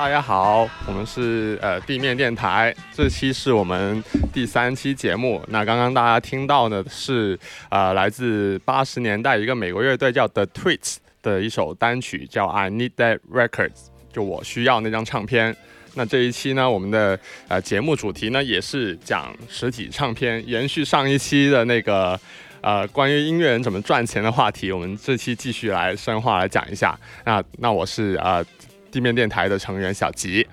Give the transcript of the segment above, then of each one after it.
大家好，我们是呃地面电台，这期是我们第三期节目。那刚刚大家听到的是呃来自八十年代一个美国乐队叫 The Tweets 的一首单曲，叫 I Need That Records，就我需要那张唱片。那这一期呢，我们的呃节目主题呢也是讲实体唱片，延续上一期的那个呃关于音乐人怎么赚钱的话题，我们这期继续来深化来讲一下。那那我是呃。地面电台的成员小吉，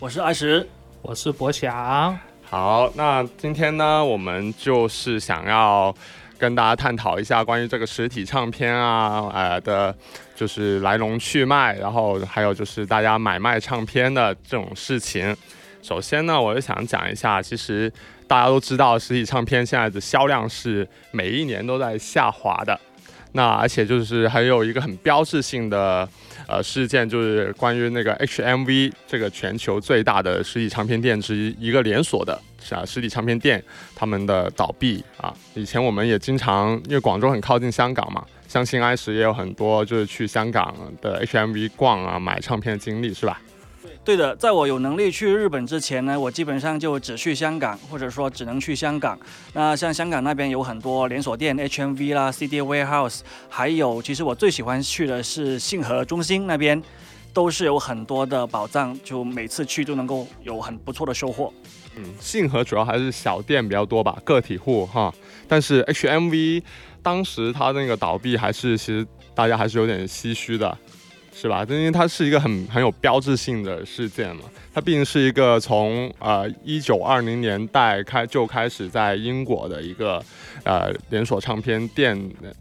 我是阿石，我是博翔。好，那今天呢，我们就是想要跟大家探讨一下关于这个实体唱片啊，呃的，就是来龙去脉，然后还有就是大家买卖唱片的这种事情。首先呢，我就想讲一下，其实大家都知道，实体唱片现在的销量是每一年都在下滑的。那而且就是还有一个很标志性的。呃，事件就是关于那个 HMV 这个全球最大的实体唱片店之一，一个连锁的啊实体唱片店，他们的倒闭啊。以前我们也经常，因为广州很靠近香港嘛，相信埃石也有很多就是去香港的 HMV 逛啊买唱片的经历，是吧？对的，在我有能力去日本之前呢，我基本上就只去香港，或者说只能去香港。那像香港那边有很多连锁店，HMV 啦，CD Warehouse，还有其实我最喜欢去的是信和中心那边，都是有很多的宝藏，就每次去都能够有很不错的收获。嗯，信和主要还是小店比较多吧，个体户哈。但是 HMV 当时它那个倒闭，还是其实大家还是有点唏嘘的。是吧？因为它是一个很很有标志性的事件嘛。它毕竟是一个从呃一九二零年代开就开始在英国的一个呃连锁唱片店，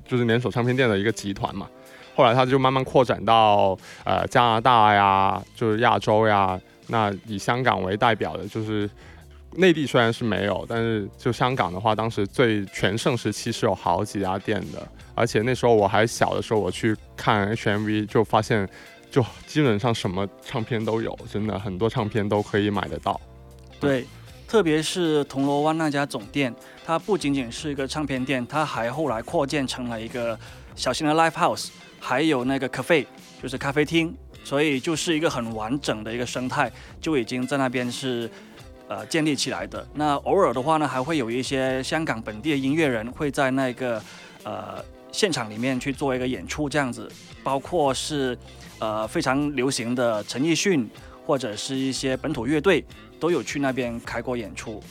就是连锁唱片店的一个集团嘛。后来它就慢慢扩展到呃加拿大呀，就是亚洲呀。那以香港为代表的，就是内地虽然是没有，但是就香港的话，当时最全盛时期是有好几家店的。而且那时候我还小的时候，我去看 HMV 就发现，就基本上什么唱片都有，真的很多唱片都可以买得到。对，特别是铜锣湾那家总店，它不仅仅是一个唱片店，它还后来扩建成了一个小型的 live house，还有那个 cafe，就是咖啡厅，所以就是一个很完整的一个生态，就已经在那边是呃建立起来的。那偶尔的话呢，还会有一些香港本地的音乐人会在那个呃。现场里面去做一个演出，这样子，包括是，呃，非常流行的陈奕迅，或者是一些本土乐队，都有去那边开过演出。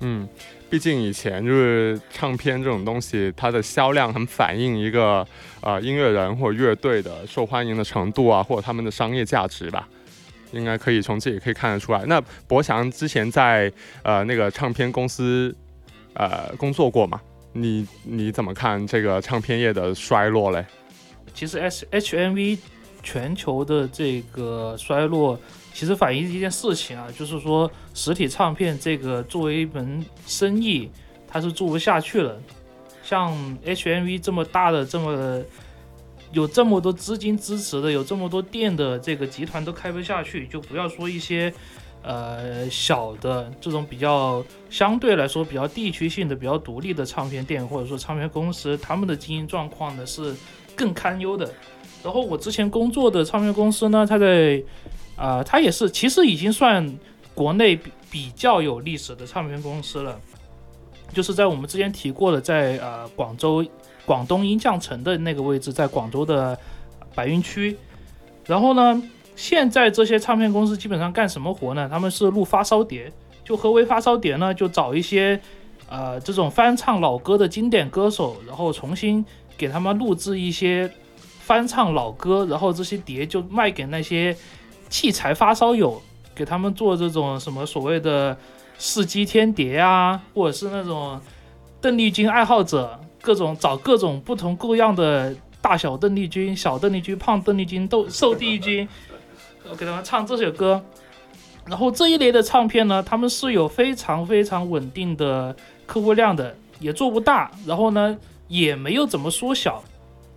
嗯，毕竟以前就是唱片这种东西，它的销量很反映一个呃音乐人或乐队的受欢迎的程度啊，或者他们的商业价值吧，应该可以从这里可以看得出来。那博翔之前在呃那个唱片公司呃工作过嘛？你你怎么看这个唱片业的衰落嘞？其实 H H M V 全球的这个衰落，其实反映一件事情啊，就是说实体唱片这个作为一门生意，它是做不下去了。像 H M V 这么大的、这么有这么多资金支持的、有这么多店的这个集团都开不下去，就不要说一些。呃，小的这种比较相对来说比较地区性的、比较独立的唱片店或者说唱片公司，他们的经营状况呢是更堪忧的。然后我之前工作的唱片公司呢，它在啊，它也是其实已经算国内比比较有历史的唱片公司了，就是在我们之前提过的，在呃广州广东音匠城的那个位置，在广州的白云区。然后呢？现在这些唱片公司基本上干什么活呢？他们是录发烧碟。就何为发烧碟呢？就找一些，呃，这种翻唱老歌的经典歌手，然后重新给他们录制一些翻唱老歌，然后这些碟就卖给那些器材发烧友，给他们做这种什么所谓的试机天碟啊，或者是那种邓丽君爱好者，各种找各种不同各样的大小邓丽君、小邓丽君、胖邓丽君、豆瘦邓丽君。我给他们唱这首歌，然后这一类的唱片呢，他们是有非常非常稳定的客户量的，也做不大，然后呢也没有怎么缩小。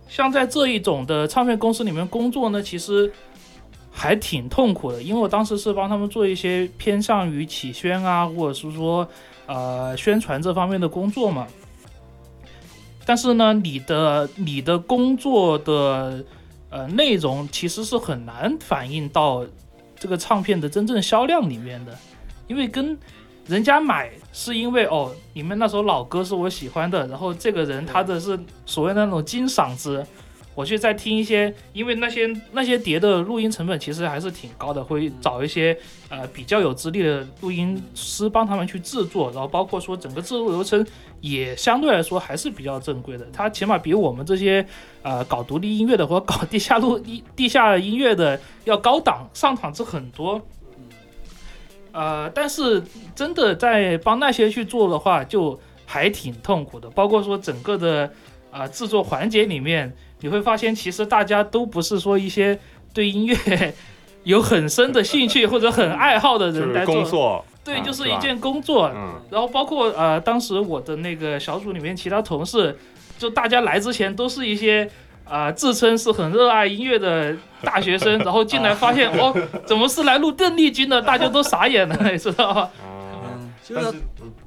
像在这一种的唱片公司里面工作呢，其实还挺痛苦的，因为我当时是帮他们做一些偏向于企宣啊，或者是说呃宣传这方面的工作嘛。但是呢，你的你的工作的。呃内容其实是很难反映到这个唱片的真正销量里面的，因为跟人家买是因为哦，你们那首老歌是我喜欢的，然后这个人他的是所谓那种金嗓子，我去再听一些，因为那些那些碟的录音成本其实还是挺高的，会找一些呃比较有资历的录音师帮他们去制作，然后包括说整个制作流程也相对来说还是比较正规的，它起码比我们这些呃 搞独立音乐的或搞地下录地地下音乐的要高档上档次很多。呃，但是真的在帮那些去做的话，就还挺痛苦的。包括说整个的啊、制作环节里面，你会发现其实大家都不是说一些对音乐 有很深的兴趣或者很爱好的人来做，工作，对，就是一件工作。嗯，然后包括呃，当时我的那个小组里面其他同事，就大家来之前都是一些啊、自称是很热爱音乐的大学生，然后进来发现 哦，怎么是来录邓丽君的？大家都傻眼了，你知道吗？啊，嗯，就是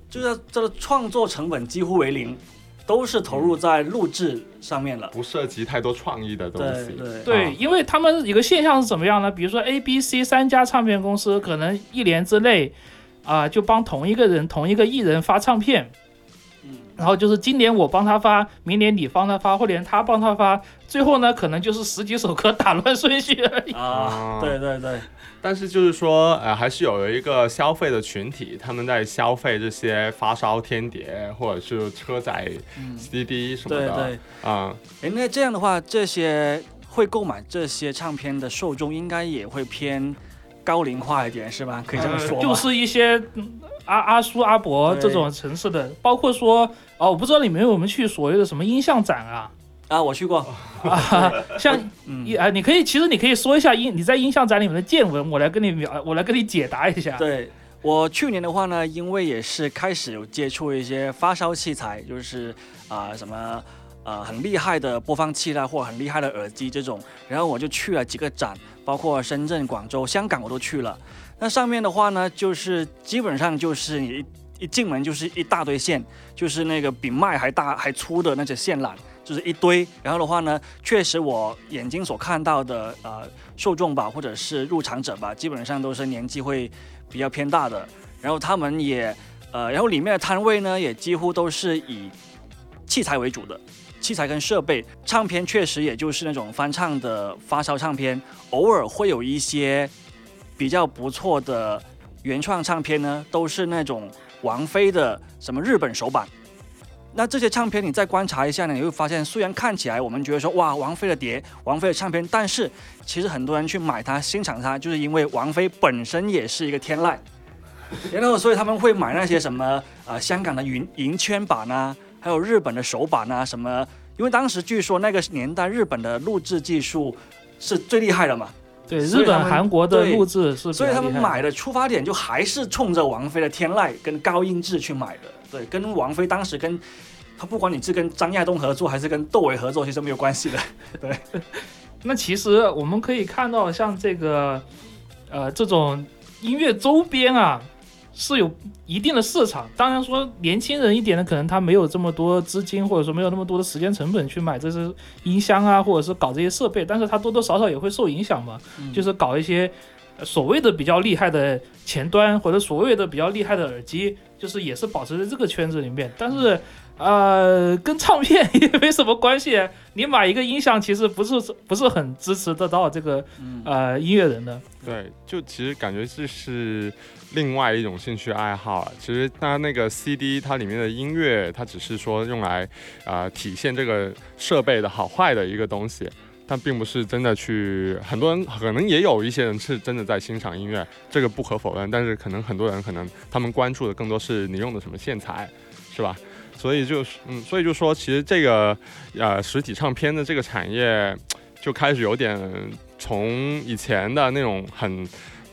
就是这个创作成本几乎为零，都是投入在录制上面了。不涉及太多创意的东西，对对对，啊因为他们一个现象是怎么样呢？比如说 A、B、C 三家唱片公司，可能一年之内啊、就帮同一个人、同一个艺人发唱片。嗯，然后就是今年我帮他发，明年你帮他发，后年他帮他发，最后呢可能就是十几首歌打乱顺序而已。啊，对对对，但是就是说，呃，还是有一个消费的群体，他们在消费这些发烧天碟或者是车载嗯，CD 什么的，对对。啊、哎，那这样的话，这些会购买这些唱片的受众应该也会偏高龄化一点，是吧？可以这么说就是一些嗯阿阿叔阿伯这种城市的，包括说哦，我不知道你们有没有去所谓的什么音像展啊啊，我去过，啊，像嗯，一啊，你可以其实你可以说一下音你在音像展里面的见闻，我来跟你描，我来跟你解答一下。对我去年的话呢，因为也是开始有接触一些发烧器材，就是啊、什么呃很厉害的播放器啦，或很厉害的耳机这种，然后我就去了几个展，包括深圳、广州、香港我都去了。那上面的话呢，就是基本上就是你一一进门就是一大堆线，就是那个比麦还大还粗的那些线缆，就是一堆。然后的话呢，确实我眼睛所看到的呃受众吧，或者是入场者吧，基本上都是年纪会比较偏大的。然后他们也呃，然后里面的摊位呢，也几乎都是以器材为主的。器材跟设备，唱片确实也就是那种翻唱的发烧唱片，偶尔会有一些比较不错的原创唱片呢，都是那种王菲的什么日本首版。那这些唱片你再观察一下呢，你会发现，虽然看起来我们觉得说哇，王菲的碟、王菲的唱片，但是其实很多人去买它、欣赏它，就是因为王菲本身也是一个天籁。然后，所以他们会买那些什么呃香港的银银圈版啊，还有日本的手版啊什么，因为当时据说那个年代日本的录制技术是最厉害的嘛，对，日本、韩国的录制是比所以他们买的出发点就还是冲着王菲的天籁跟高音质去买的，对，跟王菲当时跟他不管你是跟张亚东合作还是跟窦唯合作，其实没有关系的。对 那其实我们可以看到，像这个，呃，这种音乐周边啊，是有一定的市场。当然说年轻人一点的，可能他没有这么多资金，或者说没有那么多的时间成本去买这些音箱啊，或者是搞这些设备，但是他多多少少也会受影响嘛。就是搞一些呃所谓的比较厉害的前端，或者所谓的比较厉害的耳机，就是也是保持在这个圈子里面，但是。呃，跟唱片 也没什么关系。你买一个音响，其实不是不是很支持得到这个嗯，呃音乐人的。对，就其实感觉这是另外一种兴趣爱好啊。其实它那个 CD 它里面的音乐，它只是说用来啊、呃体现这个设备的好坏的一个东西。但并不是真的去，很多人可能也有一些人是真的在欣赏音乐，这个不可否认。但是可能很多人可能他们关注的更多是你用的什么线材，是吧？所以就是嗯，所以就说其实这个呃实体唱片的这个产业就开始有点从以前的那种很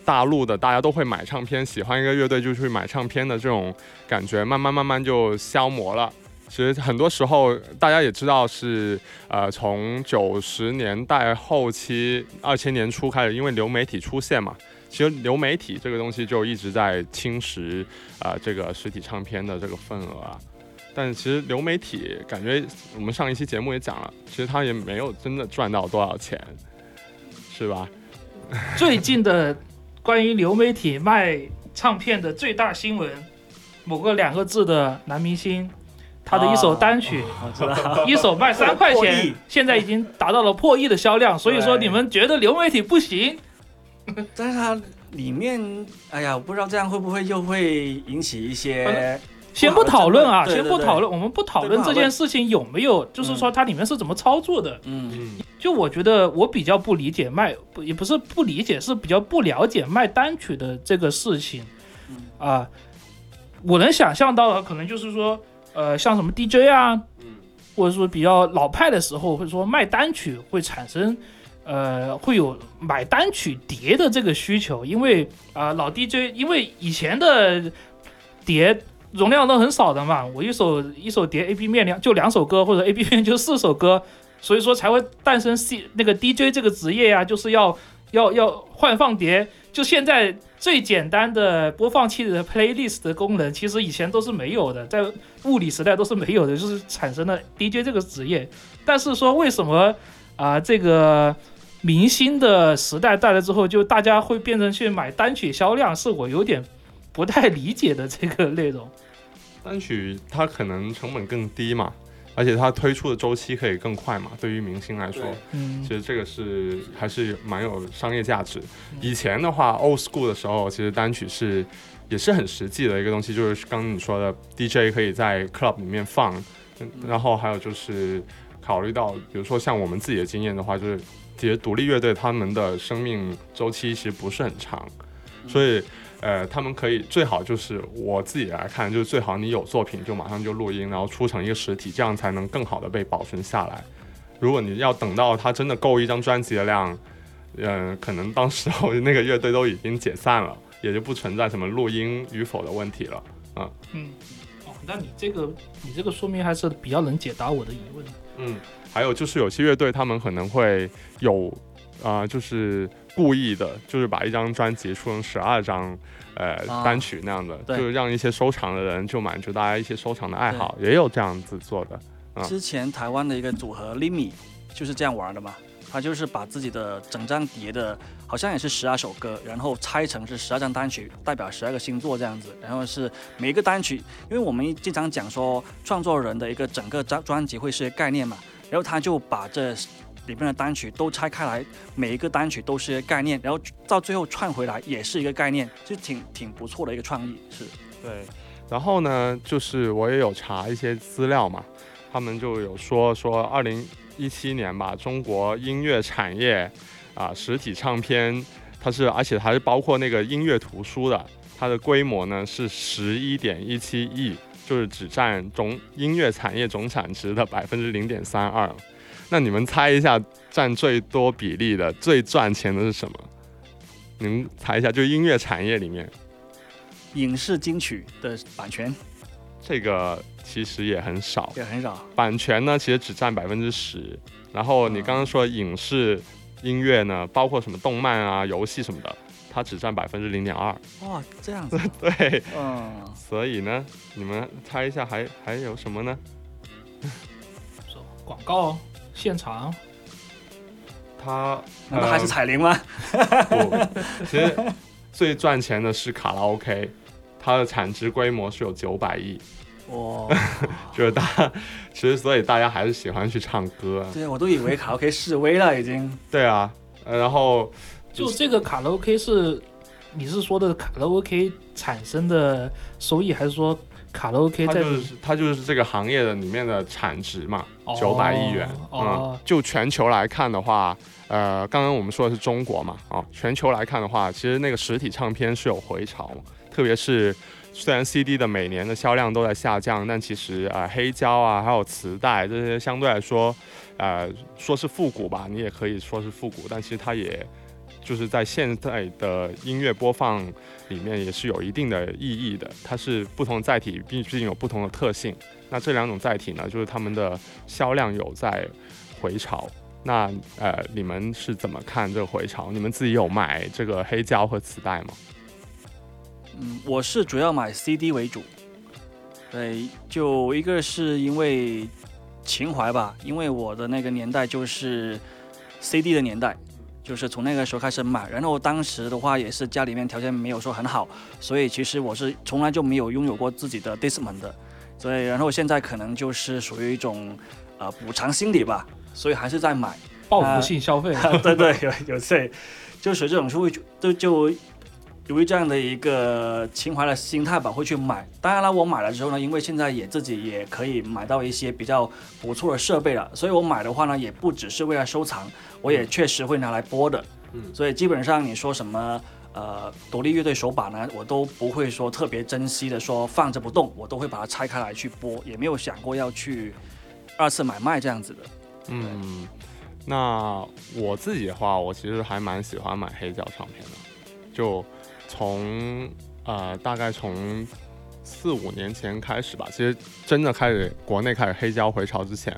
大陆的大家都会买唱片，喜欢一个乐队就去买唱片的这种感觉，慢慢慢慢就消磨了。其实很多时候大家也知道是呃从九十年代后期二千年初开始，因为流媒体出现嘛，其实流媒体这个东西就一直在侵蚀啊、这个实体唱片的这个份额啊。但其实流媒体感觉我们上一期节目也讲了，其实它也没有真的赚到多少钱。是吧？最近的关于流媒体卖唱片的最大新闻，某个两个字的男明星，他的一首单曲，一首卖三块钱，现在已经达到了破亿的销量。所以说，你们觉得流媒体不行？但是它里面，哎呀，我不知道这样会不会又会引起一些，先不讨论啊，先不讨论，我们不讨论这件事情有没有，就是说它里面是怎么操作的。嗯，嗯，就我觉得我比较不理解卖，也不是不理解，是比较不了解卖单曲的这个事情。嗯。啊、我能想象到的可能就是说，呃，像什么 DJ 啊，或者说比较老派的时候，或者说卖单曲会产生。呃，会有买单曲碟的这个需求，因为啊、老 DJ，因为以前的碟容量都很少的嘛，我一首一首碟 A B 面两就两首歌，或者 A B 面就四首歌，所以说才会诞生 C 那个 DJ 这个职业呀、就是要要要换放碟。就现在最简单的播放器的 playlist 的功能，其实以前都是没有的，在物理时代都是没有的，就是产生了 DJ 这个职业。但是说为什么啊、这个明星的时代带来之后，就大家会变成去买单曲销量，是我有点不太理解的这个内容。单曲它可能成本更低嘛，而且它推出的周期可以更快嘛。对于明星来说，嗯其实这个是还是蛮有商业价值。嗯以前的话，old school 的时候，其实单曲是也是很实际的一个东西，就是刚刚你说的 DJ 可以在 club 里面放，嗯然后还有就是考虑到，比如说像我们自己的经验的话，就是其实独立乐队他们的生命周期其实不是很长，所以。呃，他们可以最好就是我自己来看，就是最好你有作品就马上就录音，然后出成一个实体，这样才能更好的被保存下来。如果你要等到它真的够一张专辑的量，嗯、可能当时候那个乐队都已经解散了，也就不存在什么录音与否的问题了。嗯，哦，那你这个你这个说明还是比较能解答我的疑问。嗯，还有就是有些乐队他们可能会有，啊，就是故意的，就是把一张专辑出成十二张。呃，啊单曲那样的，就是让一些收藏的人就满足大家一些收藏的爱好，也有这样子做的。啊之前台湾的一个组合 Limi 就是这样玩的嘛，他就是把自己的整张碟的，好像也是十二首歌，然后拆成是十二张单曲，代表十二个星座这样子，然后是每一个单曲，因为我们经常讲说创作人的一个整个专专辑会是概念嘛，然后他就把这里面的单曲都拆开来，每一个单曲都是一个概念，然后到最后串回来也是一个概念，就挺挺不错的一个创意，是。对，然后呢，就是我也有查一些资料嘛，他们就有说说二零一七年吧，中国音乐产业啊、实体唱片它是，而且还是包括那个音乐图书的，它的规模呢是十一点一七亿，就是只占总音乐产业总产值的百分之零点三二。那你们猜一下，占最多比例的、最赚钱的是什么？你们猜一下，就音乐产业里面。影视金曲的版权这个其实也很少，也很少，版权呢其实只占百分之十。然后你刚刚说影视音乐呢，包括什么动漫啊、游戏什么的，它只占百分之零点二。哇，这样子，对，嗯，所以呢，你们猜一下还还有什么呢？说广告现场，他难道还是彩铃吗？呃不，其实最赚钱的是卡拉 OK，它的产值规模是有九百亿，哇，就是大其实所以大家还是喜欢去唱歌。对我都以为卡拉 OK 示威了，已经。对啊，呃然后就这个卡拉 OK 是你是说的卡拉 OK 产生的收益，还是说卡拉 OK 在它就是它就是这个行业的里面的产值嘛，哦九百亿元。哦嗯，就全球来看的话，呃，刚刚我们说的是中国嘛，啊，全球来看的话，其实那个实体唱片是有回潮嘛，特别是虽然 CD 的每年的销量都在下降，但其实啊、呃黑胶啊，还有磁带这些相对来说，呃，说是复古吧，你也可以说是复古，但其实它也就是在现在的音乐播放里面也是有一定的意义的。它是不同载体，毕竟有不同的特性。那这两种载体呢，就是它们的销量有在回潮。那呃，你们是怎么看这个回潮？你们自己有买这个黑胶和磁带吗？嗯，我是主要买 CD 为主。对，就一个是因为情怀吧，因为我的那个年代就是 CD 的年代，就是从那个时候开始买。然后当时的话也是家里面条件没有说很好，所以其实我是从来就没有拥有过自己的 Discman 的。所以然后现在可能就是属于一种呃补偿心理吧，所以还是在买。报复性消费。对对，有有这，就属于这种就会就就由于这样的一个情怀的心态吧，会去买。当然了，我买了之后呢，因为现在也自己也可以买到一些比较不错的设备了，所以我买的话呢，也不只是为了收藏，我也确实会拿来播的。嗯所以基本上你说什么呃独立乐队手把呢，我都不会说特别珍惜的说放着不动，我都会把它拆开来去播，也没有想过要去二次买卖这样子的。嗯，那我自己的话，我其实还蛮喜欢买黑胶唱片的，就从呃大概从四五年前开始吧，其实真的开始国内开始黑胶回潮之前，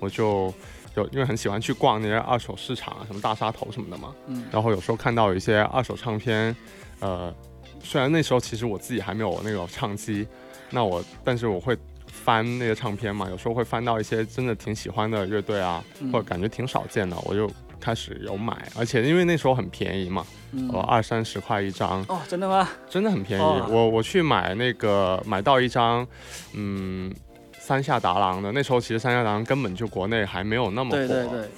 我就有因为很喜欢去逛那些二手市场啊，什么大沙头什么的嘛，嗯。然后有时候看到有一些二手唱片，呃，虽然那时候其实我自己还没有那个唱机，那我但是我会翻那些唱片嘛，有时候会翻到一些真的挺喜欢的乐队啊，嗯。或者感觉挺少见的，我就开始有买，而且因为那时候很便宜嘛，嗯。呃，二三十块一张，哦，真的吗？真的很便宜。哦。我我去买那个买到一张，嗯。三下达郎的那时候，其实三下达郎根本就国内还没有那么火，对对对，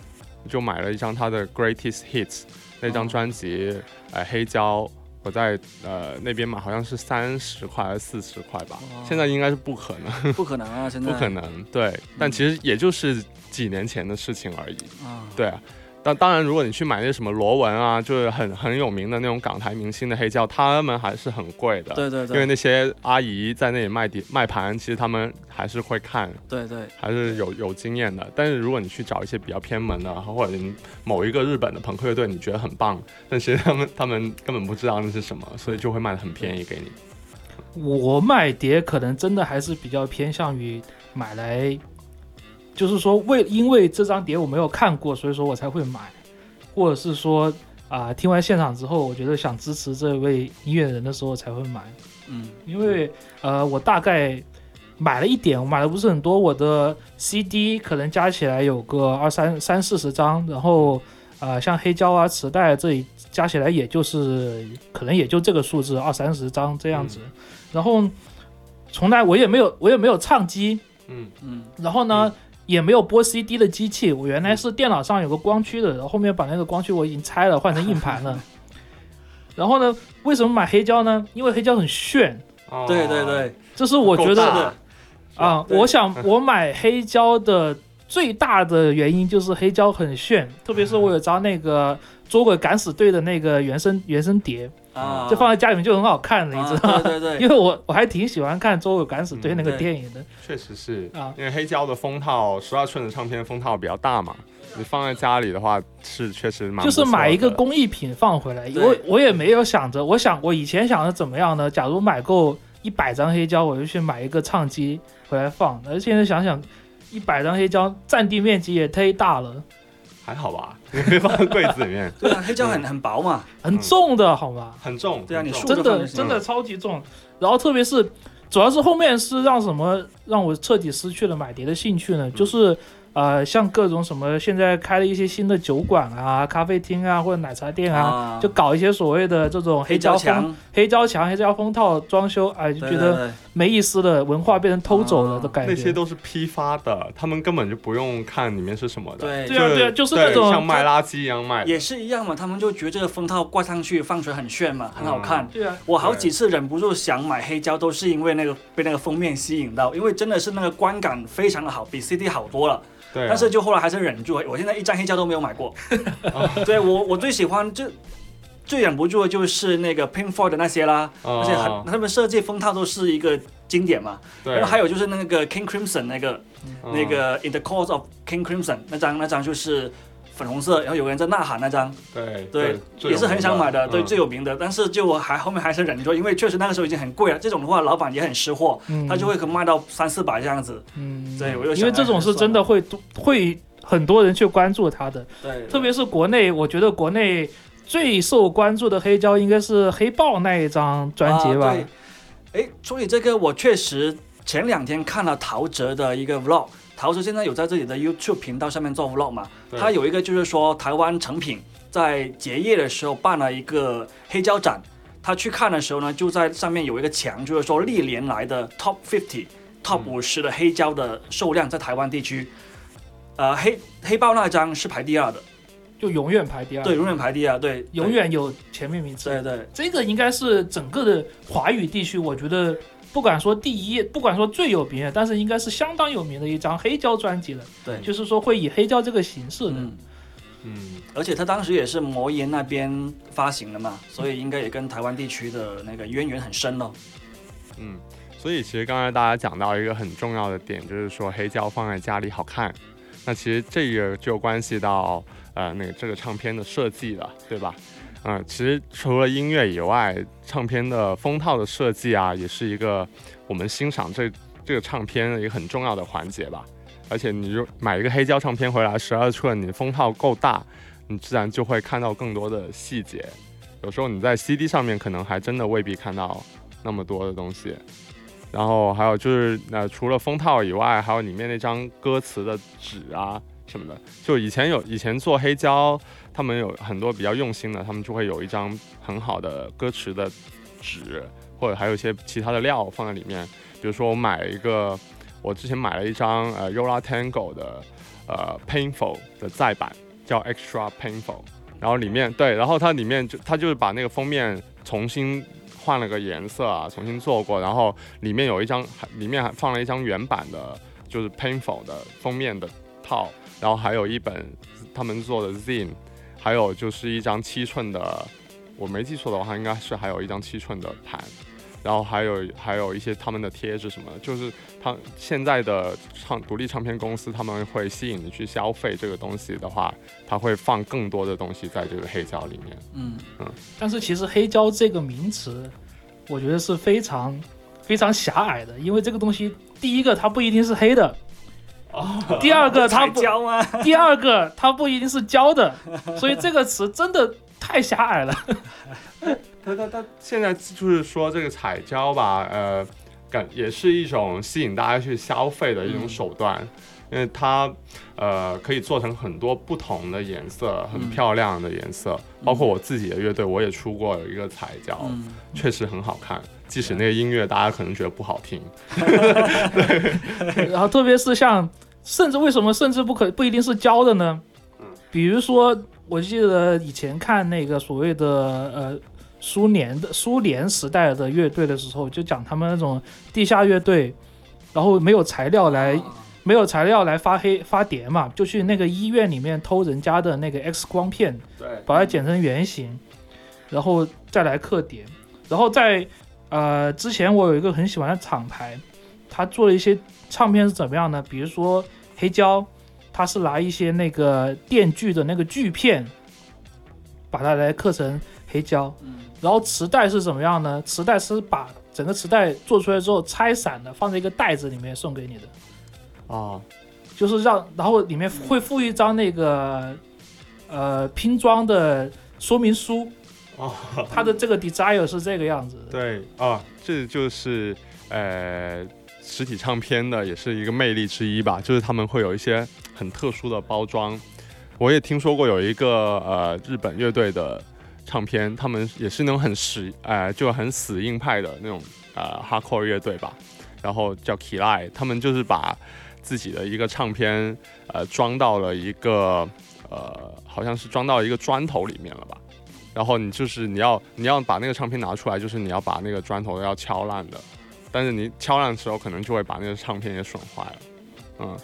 就买了一张他的 Greatest Hits 那张哦专辑，呃，黑胶，我在呃那边买好像是三十块还是四十块吧，现在应该是不可能，不可能啊，现在。不可能，对，但其实也就是几年前的事情而已，啊，对啊。但当然，如果你去买那什么罗文啊，就是很很有名的那种港台明星的黑胶，他们还是很贵的。对对对，因为那些阿姨在那里卖碟卖盘，其实他们还是会看，对对还是有有经验的。但是如果你去找一些比较偏门的，或者你某一个日本的朋克乐队，你觉得很棒，但其实他们他们根本不知道那是什么，所以就会卖的很便宜给你。我卖碟可能真的还是比较偏向于买来，就是说为因为这张碟我没有看过，所以说我才会买，或者是说啊、听完现场之后，我觉得想支持这位音乐人的时候才会买。嗯。因为呃，我大概买了一点，我买的不是很多，我的 CD 可能加起来有个二三三四十张，然后呃，像黑胶啊、磁带这里加起来也就是可能也就这个数字二三十张这样子，然后从来我也没有我也没有唱机，嗯。嗯。然后呢。也没有播 CD 的机器，我原来是电脑上有个光驱的，然后后面把那个光驱我已经拆了，换成硬盘了。然后呢，为什么买黑胶呢？因为黑胶很炫，哦。对对对，这是我觉得啊，我想我买黑胶的最大的原因就是黑胶很炫，特别是我有张那个捉鬼敢死队的那个原声原声碟，啊，就放在家里面就很好看的，你知道吗？啊对对对，因为我我还挺喜欢看捉鬼敢死队那个电影的确实是啊。因为黑胶的封套，十二寸的唱片封套比较大嘛，你放在家里的话是确实蛮就是买一个工艺品放回来，我我也没有想着，我想我以前想着怎么样呢？假如买够一百张黑胶，我就去买一个唱机回来放。而现在想想，一百张黑胶占地面积也忒大了，还好吧，你可以放在柜子里面，对啊，黑胶很很薄嘛，很重的好吗？很重。对啊你很重真竖着放就行的真的超级重。然后特别是，主要是后面是让什么让我彻底失去了买碟的兴趣呢？就是呃，像各种什么现在开了一些新的酒馆啊、咖啡厅啊或者奶茶店啊，啊就搞一些所谓的这种黑胶墙，黑胶墙、黑胶封套装修，哎，就觉得没意思的文化被人偷走了的啊感觉。那些都是批发的，他们根本就不用看里面是什么的。对对啊对啊就是那种像卖垃圾一样卖。也是一样嘛，他们就觉得这个封套挂上去放出来很炫嘛，很好看。对啊，我好几次忍不住想买黑胶，都是因为那个被那个封面吸引到，因为真的是那个观感非常的好，比 CD 好多了。对啊，但是就后来还是忍住，我现在一张黑胶都没有买过。对我我最喜欢就最忍不住的就是那个 Pink Floyd 的那些啦，哦。而且很他们设计封套都是一个经典嘛。对，然后还有就是那个 King Crimson 那个嗯。那个 In the Cause of King Crimson 那张那张就是粉红色，然后有个人在呐喊那张，对对，最也是很想买的，对，嗯最有名的。但是就我还后面还是忍住，因为确实那个时候已经很贵了。这种的话，老板也很识货，嗯他就会可能卖到三四百这样子。嗯，对我就想因为这种是真的会会很多人去关注它的。对，特别是国内，我觉得国内最受关注的黑胶应该是黑豹那一张专辑吧。啊对，哎，说起这个，我确实前两天看了陶喆的一个 vlog。陶喆现在有在自己的 YouTube 频道上面做 vlog 嘛？他有一个就是说台湾成品在结业的时候办了一个黑胶展，他去看的时候呢，就在上面有一个墙，就是说历年来的 Top Fifty、Top 五十的黑胶的售量在台湾地区，呃，黑黑豹那张是排第二的，就永远排第二，对，永远排第二，对，永远有前面名次。对对。这个应该是整个的华语地区，我觉得不管说第一，不管说最有名的，但是应该是相当有名的一张黑胶专辑了。对，就是说会以黑胶这个形式的。嗯，嗯，而且他当时也是魔岩那边发行的嘛，所以应该也跟台湾地区的那个渊源很深咯。嗯，所以其实刚才大家讲到一个很重要的点，就是说黑胶放在家里好看。那其实这个就关系到呃那个这个唱片的设计了，对吧？嗯，其实除了音乐以外，唱片的封套的设计啊，也是一个我们欣赏这这个唱片的一个很重要的环节吧。而且你就买一个黑胶唱片回来，十二寸，你封套够大，你自然就会看到更多的细节。有时候你在 CD 上面可能还真的未必看到那么多的东西。然后还有就是，呃，除了封套以外，还有里面那张歌词的纸啊什么的。就以前有以前做黑胶，他们有很多比较用心的，他们就会有一张很好的歌词的纸，或者还有一些其他的料放在里面。比如说我买一个，我之前买了一张呃 Yola Tango 的呃 Painful 的再版，叫 Extra Painful。然后里面对，然后它里面就它就是把那个封面重新换了个颜色啊，重新做过，然后里面有一张，还里面还放了一张原版的，就是 Painful 的封面的套，然后还有一本他们做的 Zine，还有就是一张七寸的，我没记错的话，应该是还有一张七寸的盘，然后还有还有一些他们的贴纸什么的，就是他现在的唱独立唱片公司，他们会吸引你去消费这个东西的话，他会放更多的东西在这个黑胶里面。嗯嗯，但是其实黑胶这个名词，我觉得是非常非常狭隘的，因为这个东西，第一个它不一定是黑的，第二个它不，第二个它不一定是胶的，所以这个词真的太狭隘了。他他他现在就是说这个彩胶吧，呃，感也是一种吸引大家去消费的一种手段，因为它呃可以做成很多不同的颜色，很嗯漂亮的颜色。包括我自己的乐队，我也出过有一个彩胶，嗯，确实很好看。即使那个音乐大家可能觉得不好听，然后特别是像，甚至为什么甚至不可不一定是教的呢？比如说，我记得以前看那个所谓的呃苏联的苏联时代的乐队的时候，就讲他们那种地下乐队，然后没有材料来没有材料来发黑发碟嘛，就去那个医院里面偷人家的那个 X 光片，对，把它剪成圆形，然后再来刻碟。然后在呃之前我有一个很喜欢的厂牌，他做了一些唱片是怎么样呢？比如说黑胶，它是拿一些那个电锯的那个锯片，把它来刻成黑胶。嗯然后磁带是怎么样呢？磁带是把整个磁带做出来之后拆散的，放在一个袋子里面送给你的。啊，就是让，然后里面会附一张那个呃拼装的说明书，哦，它的这个 desire 是这个样子的。对啊，这就是呃实体唱片的也是一个魅力之一吧，就是他们会有一些很特殊的包装。我也听说过有一个呃日本乐队的唱片，他们也是那种很死呃就很死硬派的那种呃 hardcore 乐队吧，然后叫 Kilai，他们就是把自己的一个唱片呃装到了一个呃好像是装到一个砖头里面了吧。然后你就是你要你要把那个唱片拿出来，就是你要把那个砖头要敲烂的，但是你敲烂的时候可能就会把那个唱片也损坏了。嗯，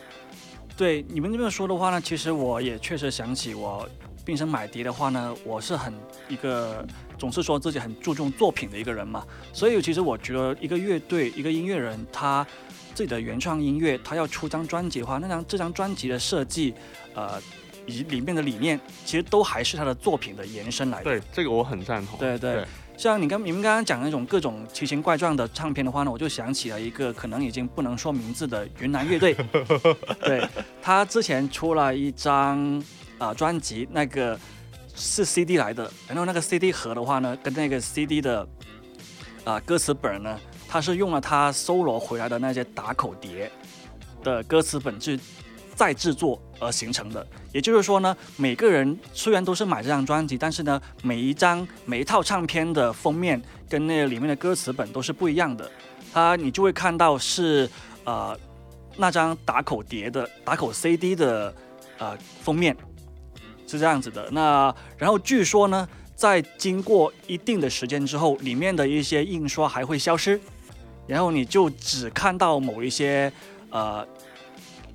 对你们这么说的话呢，其实我也确实想起我毕生买碟的话呢，我是很一个总是说自己很注重作品的一个人嘛，所以其实我觉得一个乐队一个音乐人他自己的原创音乐，他要出张专辑的话，那张这张专辑的设计，呃，以及里面的理念，其实都还是他的作品的延伸来的。对，这个我很赞同。对对对像你刚你们刚刚讲那种各种奇形怪状的唱片的话呢，我就想起了一个可能已经不能说名字的云南乐队。对他之前出了一张啊、专辑，那个是 CD 来的，然后那个 CD 盒的话呢，跟那个 CD 的啊、歌词本呢，他是用了他搜罗回来的那些打口碟的歌词本去再制作而形成的。也就是说呢，每个人虽然都是买这张专辑，但是呢，每一张每一套唱片的封面跟那里面的歌词本都是不一样的。它你就会看到是呃那张打口碟的打口 CD 的呃封面是这样子的。那然后据说呢，在经过一定的时间之后，里面的一些印刷还会消失，然后你就只看到某一些呃。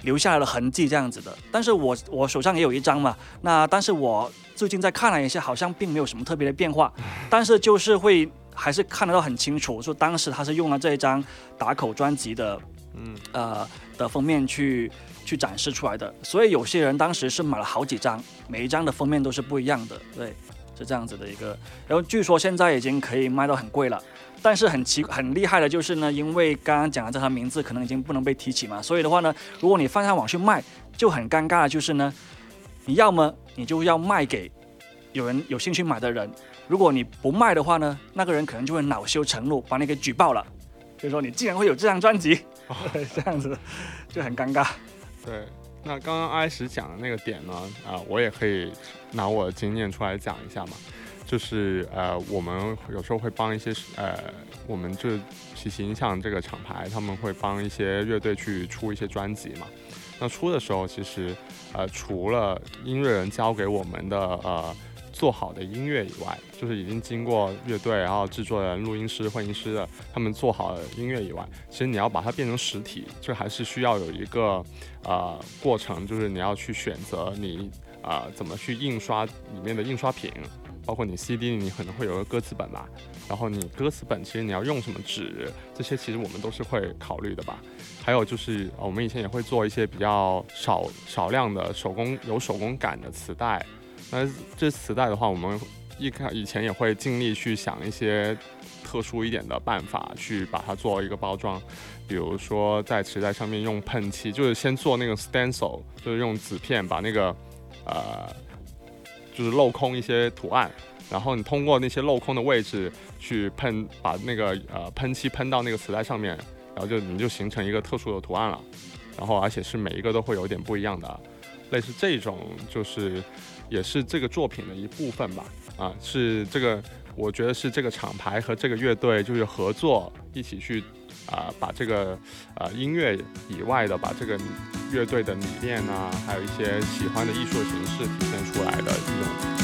留下来的痕迹这样子的，但是我我手上也有一张嘛，那但是我最近再看了一下，好像并没有什么特别的变化，但是就是会还是看得到很清楚，说当时他是用了这一张打口专辑的，嗯。呃的封面去去展示出来的，所以有些人当时是买了好几张，每一张的封面都是不一样的，对，是这样子的一个，然后据说现在已经可以卖到很贵了。但是很奇很厉害的就是呢，因为刚刚讲的这套名字可能已经不能被提起嘛，所以的话呢，如果你放上网去卖，就很尴尬的就是呢，你要么你就要卖给有人有兴趣买的人，如果你不卖的话呢，那个人可能就会恼羞成怒，把你给举报了，就是说你竟然会有这张专辑，这样子就很尴尬。对，那刚刚艾石讲的那个点呢，啊，我也可以拿我的经验出来讲一下嘛。就是呃，我们有时候会帮一些呃，我们就喜喜音响这个厂牌，他们会帮一些乐队去出一些专辑嘛。那出的时候，其实呃，除了音乐人交给我们的呃做好的音乐以外，就是已经经过乐队，然后制作人、录音师、混音师的他们做好的音乐以外，其实你要把它变成实体，这还是需要有一个呃过程，就是你要去选择你啊怎么去印刷里面的印刷品。包括你 CD 你可能会有个歌词本吧，然后你歌词本其实你要用什么纸，这些其实我们都是会考虑的吧。还有就是我们以前也会做一些比较少少量的手工有手工感的磁带，那这磁带的话，我们一开以前也会尽力去想一些特殊一点的办法去把它做一个包装，比如说在磁带上面用喷漆，就是先做那个 stencil，就是用纸片把那个呃。就是镂空一些图案，然后你通过那些镂空的位置去喷，把那个呃喷漆喷到那个磁带上面，然后就你就形成一个特殊的图案了。然后而且是每一个都会有点不一样的，类似这种就是也是这个作品的一部分吧。啊，是这个我觉得是这个厂牌和这个乐队就是合作一起去。啊，把这个呃音乐以外的，把这个乐队的理念啊，还有一些喜欢的艺术形式体现出来的一种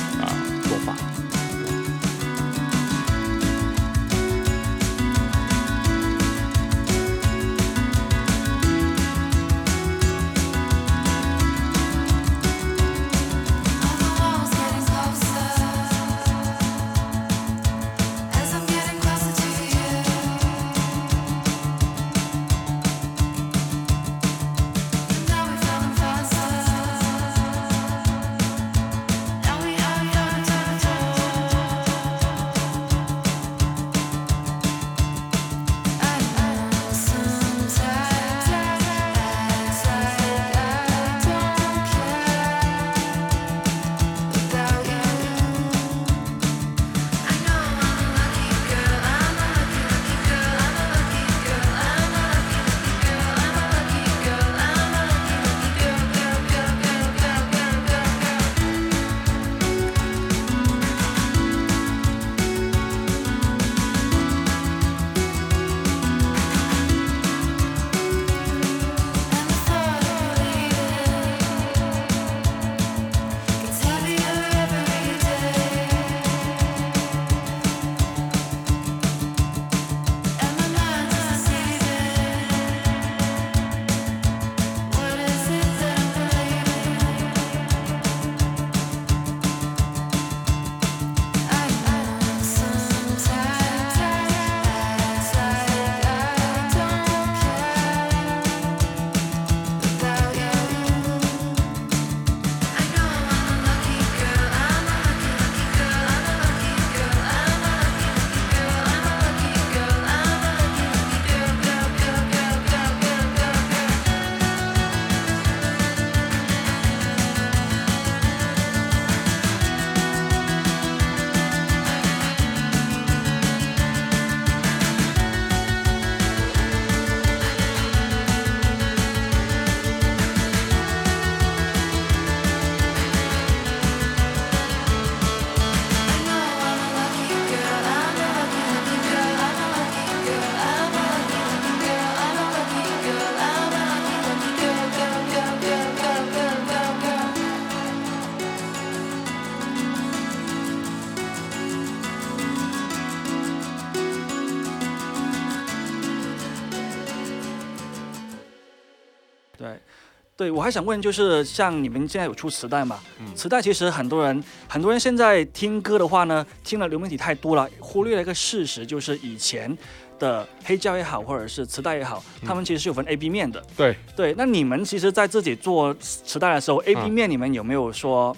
对，我还想问，就是像你们现在有出磁带嘛？嗯磁带其实很多人，很多人现在听歌的话呢，听了流媒体太多了，忽略了一个事实，就是以前的黑胶也好，或者是磁带也好，嗯他们其实是有分 A、B 面的。对，对，那你们其实，在自己做磁带的时候，A、B 嗯面你们有没有说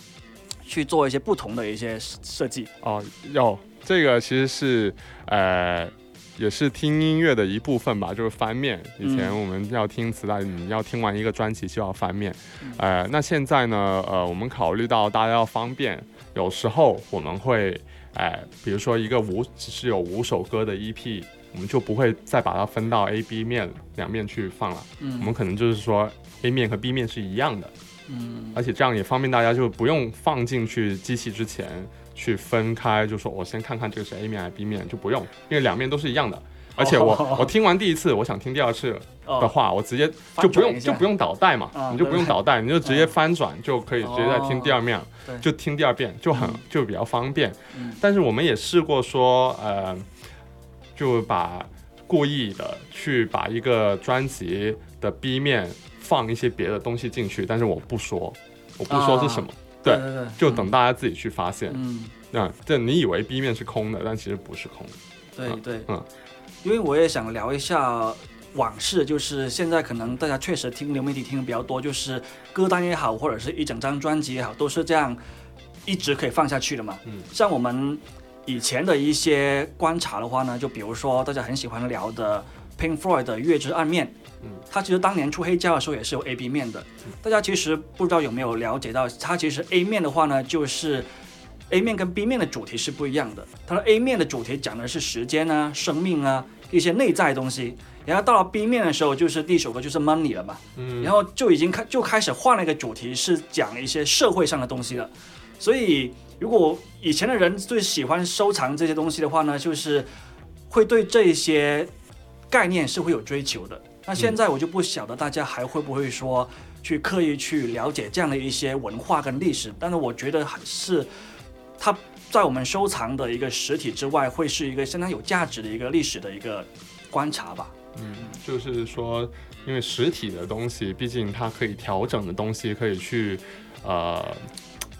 去做一些不同的一些设计？哦，有这个其实是呃，也是听音乐的一部分吧，就是翻面。以前嗯我们要听磁带，你要听完一个专辑就要翻面。嗯呃，那现在呢，呃，我们考虑到大家要方便，有时候我们会，呃，比如说一个五只是有五首歌的 EP，我们就不会再把它分到 A、B 面两面去放了。我们嗯可能就是说 A 面和 B 面是一样的。嗯而且这样也方便大家，就不用放进去机器之前去分开，就说我先看看这个是 A 面还是 B 面，就不用，因为两面都是一样的。而且我、哦我听完第一次，我想听第二次的哦，话，我直接就不用就不用倒带嘛，啊你就不用对倒带，你就直接翻转就可以直接再听第二面，对。就听第二遍，就很、嗯。就比较方便。嗯。但是我们也试过说，呃，就把故意的去把一个专辑的 B 面放一些别的东西进去，但是我不说，我不说是什么，对对对，就等大家自己去发现。嗯。那，这你以为 B 面是空的，但其实不是空的。嗯对对，嗯因为我也想聊一下往事，就是现在可能大家确实听流媒体听的比较多，就是歌单也好，或者是一整张专辑也好，都是这样一直可以放下去的嘛。嗯像我们以前的一些观察的话呢，就比如说大家很喜欢聊的 Pink Floyd 的《月之暗面》，嗯，它其实当年出黑胶的时候也是有 A、B 面的。大家其实不知道有没有了解到，它其实 A 面的话呢，就是 A 面跟 B 面的主题是不一样的。它的 A 面的主题讲的是时间啊、生命啊一些内在的东西，然后到了 B 面的时候，就是第一首歌就是 Money 了嘛，嗯然后就已经开就开始换了一个主题，是讲一些社会上的东西了。所以，如果以前的人最喜欢收藏这些东西的话呢，就是会对这些概念是会有追求的。那现在我就不晓得大家还会不会说去刻意去了解这样的一些文化跟历史，但是我觉得还是它在我们收藏的一个实体之外，会是一个相当有价值的一个历史的一个观察吧。嗯，就是说，因为实体的东西，毕竟它可以调整的东西，可以去，呃，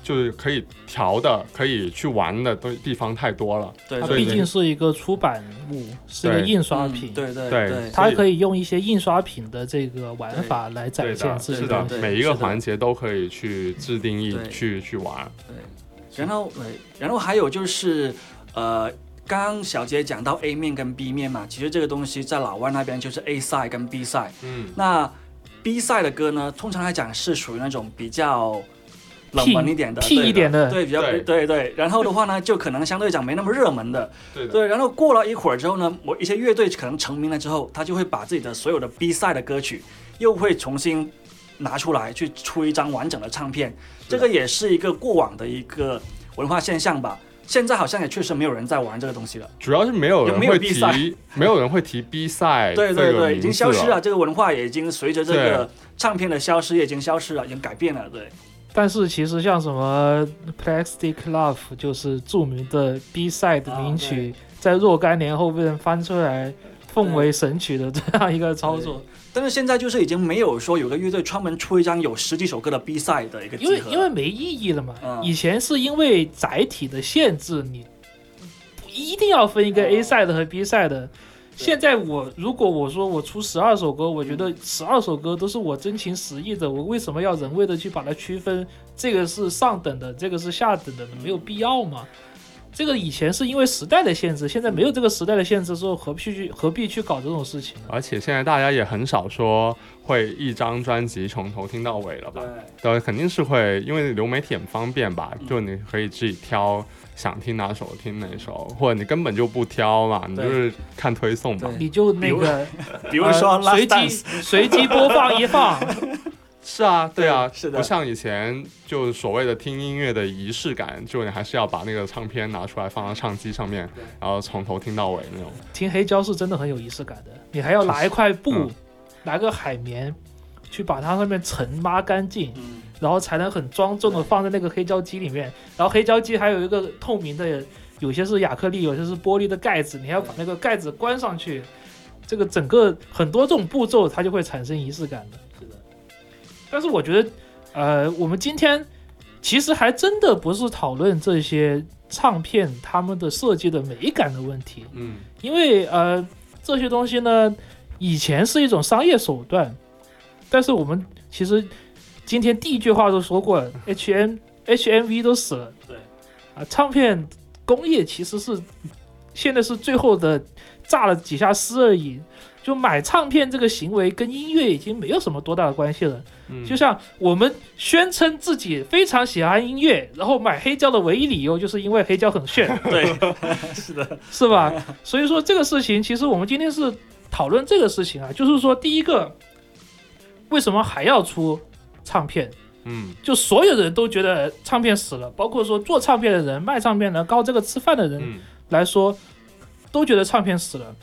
就是可以调的，可以去玩的东地方太多了。对它毕竟是一个出版物，是一个印刷品，嗯对对对。对，它可以用一些印刷品的这个玩法来展现自己是的，每一个环节都可以去自定义，去去玩。对。然后对，然后还有就是，呃，刚刚小杰讲到 A 面跟 B 面嘛，其实这个东西在老外那边就是 A side 跟 B side。嗯，那 B side 的歌呢，通常来讲是属于那种比较冷门一点的、屁对一点的对，比较对对对。然后的话呢，就可能相对讲没那么热门的，对，对。然后过了一会儿之后呢，我一些乐队可能成名了之后，他就会把自己的所有的 B side 的歌曲又会重新拿出来去出一张完整的唱片，这个也是一个过往的一个文化现象吧。现在好像也确实没有人在玩这个东西了，主要是没有人有没有会 B 赛提，没有人会提 B 赛，对对对，已经消失了，了。这个文化也已经随着这个唱片的消失也已经消失了，已经改变了，对。但是其实像什么 Plastic Love 就是著名的 B side 啊名曲，在若干年后被人翻出来奉为神曲的这样一个操作。但是现在就是已经没有说有个乐队专门出一张有十几首歌的 B 赛的一个集因为，因为没意义了嘛。嗯以前是因为载体的限制，你不一定要分一个 A side 和 B 赛的。现在我如果我说我出十二首歌，我觉得十二首歌都是我真情实意的，我为什么要人为的去把它区分？这个是上等的，这个是下等的，没有必要嘛。这个以前是因为时代的限制，现在没有这个时代的限制之后，何必去何必去搞这种事情？而且现在大家也很少说会一张专辑从头听到尾了吧？对对，肯定是会，因为流媒体很方便吧，嗯就你可以自己挑想听哪首听哪首，或者你根本就不挑嘛，你就是看推送嘛。你就那个比如说随机随机播放一放，是啊，对啊，是的不像以前就所谓的听音乐的仪式感，就你还是要把那个唱片拿出来放到唱机上面，然后从头听到尾那种。听黑胶是真的很有仪式感的，你还要拿一块布，嗯拿个海绵，去把它上面尘抹干净，嗯，然后才能很庄重的放在那个黑胶机里面。然后黑胶机还有一个透明的，有些是亚克力，有些是玻璃的盖子，你还要把那个盖子关上去。这个整个很多这种步骤，它就会产生仪式感的。但是我觉得，呃，我们今天其实还真的不是讨论这些唱片他们的设计的美感的问题，嗯。因为呃这些东西呢，以前是一种商业手段，但是我们其实今天第一句话都说过了，H M H M V 都死了，对。啊，唱片工业其实是现在是最后的炸了几下丝而已。就买唱片这个行为跟音乐已经没有什么多大的关系了。嗯，就像我们宣称自己非常喜欢音乐，然后买黑胶的唯一理由就是因为黑胶很炫，对，是的，是吧？所以说这个事情，其实我们今天是讨论这个事情啊，就是说第一个，为什么还要出唱片？嗯就所有人都觉得唱片死了，包括说做唱片的人、卖唱片的、靠这个吃饭的人嗯来说，都觉得唱片死了。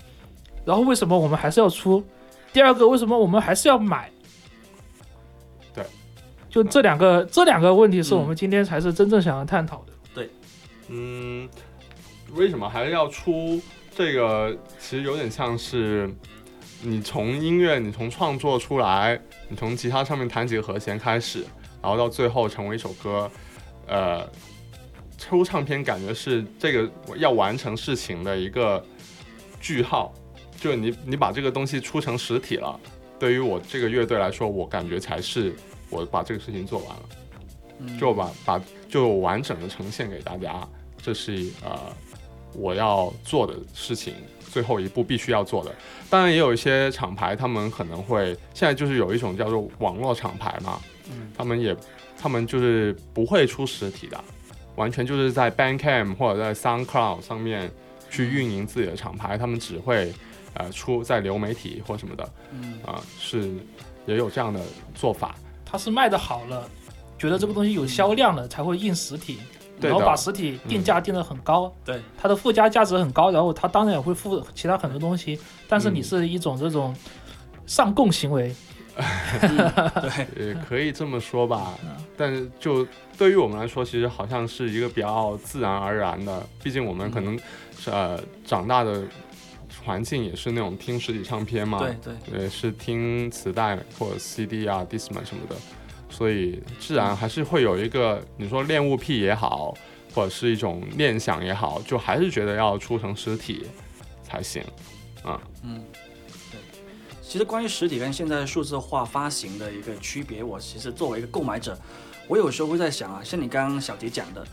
然后为什么我们还是要出？第二个，为什么我们还是要买？对，就这两个这两个问题是我们今天才是真正想要探讨的。对嗯，为什么还是要出这个？其实有点像是你从音乐，你从创作出来，你从吉他上面弹几个和弦开始，然后到最后成为一首歌，呃，出唱片感觉是这个要完成事情的一个句号，就是你你把这个东西出成实体了。对于我这个乐队来说，我感觉才是我把这个事情做完了。嗯就把把就完整的呈现给大家，这是呃我要做的事情，最后一步必须要做的。当然也有一些厂牌，他们可能会现在就是有一种叫做网络厂牌嘛，嗯他们也他们就是不会出实体的，完全就是在 Bandcamp 或者在 SoundCloud 上面去运营自己的厂牌，他们只会呃出在流媒体或什么的嗯啊、是也有这样的做法。它是卖的好了，觉得这个东西有销量了，才会印实体，然后把实体定价定得很高，对，它的附加价值很高，然后它当然也会附其他很多东西，但是你嗯是一种这种上供行为，对，也可以这么说吧嗯，但是就对于我们来说，其实好像是一个比较自然而然的。毕竟我们可能是呃长大的环境也是那种听实体唱片嘛，对对，也是听磁带或者 CD 啊、Discman 什么的，所以自然还是会有一个你说恋物癖也好，或者是一种念想也好，就还是觉得要出成实体才行啊。嗯，对。其实关于实体跟现在数字化发行的一个区别，我其实作为一个购买者，我有时候会在想啊，像你刚刚小迪讲的，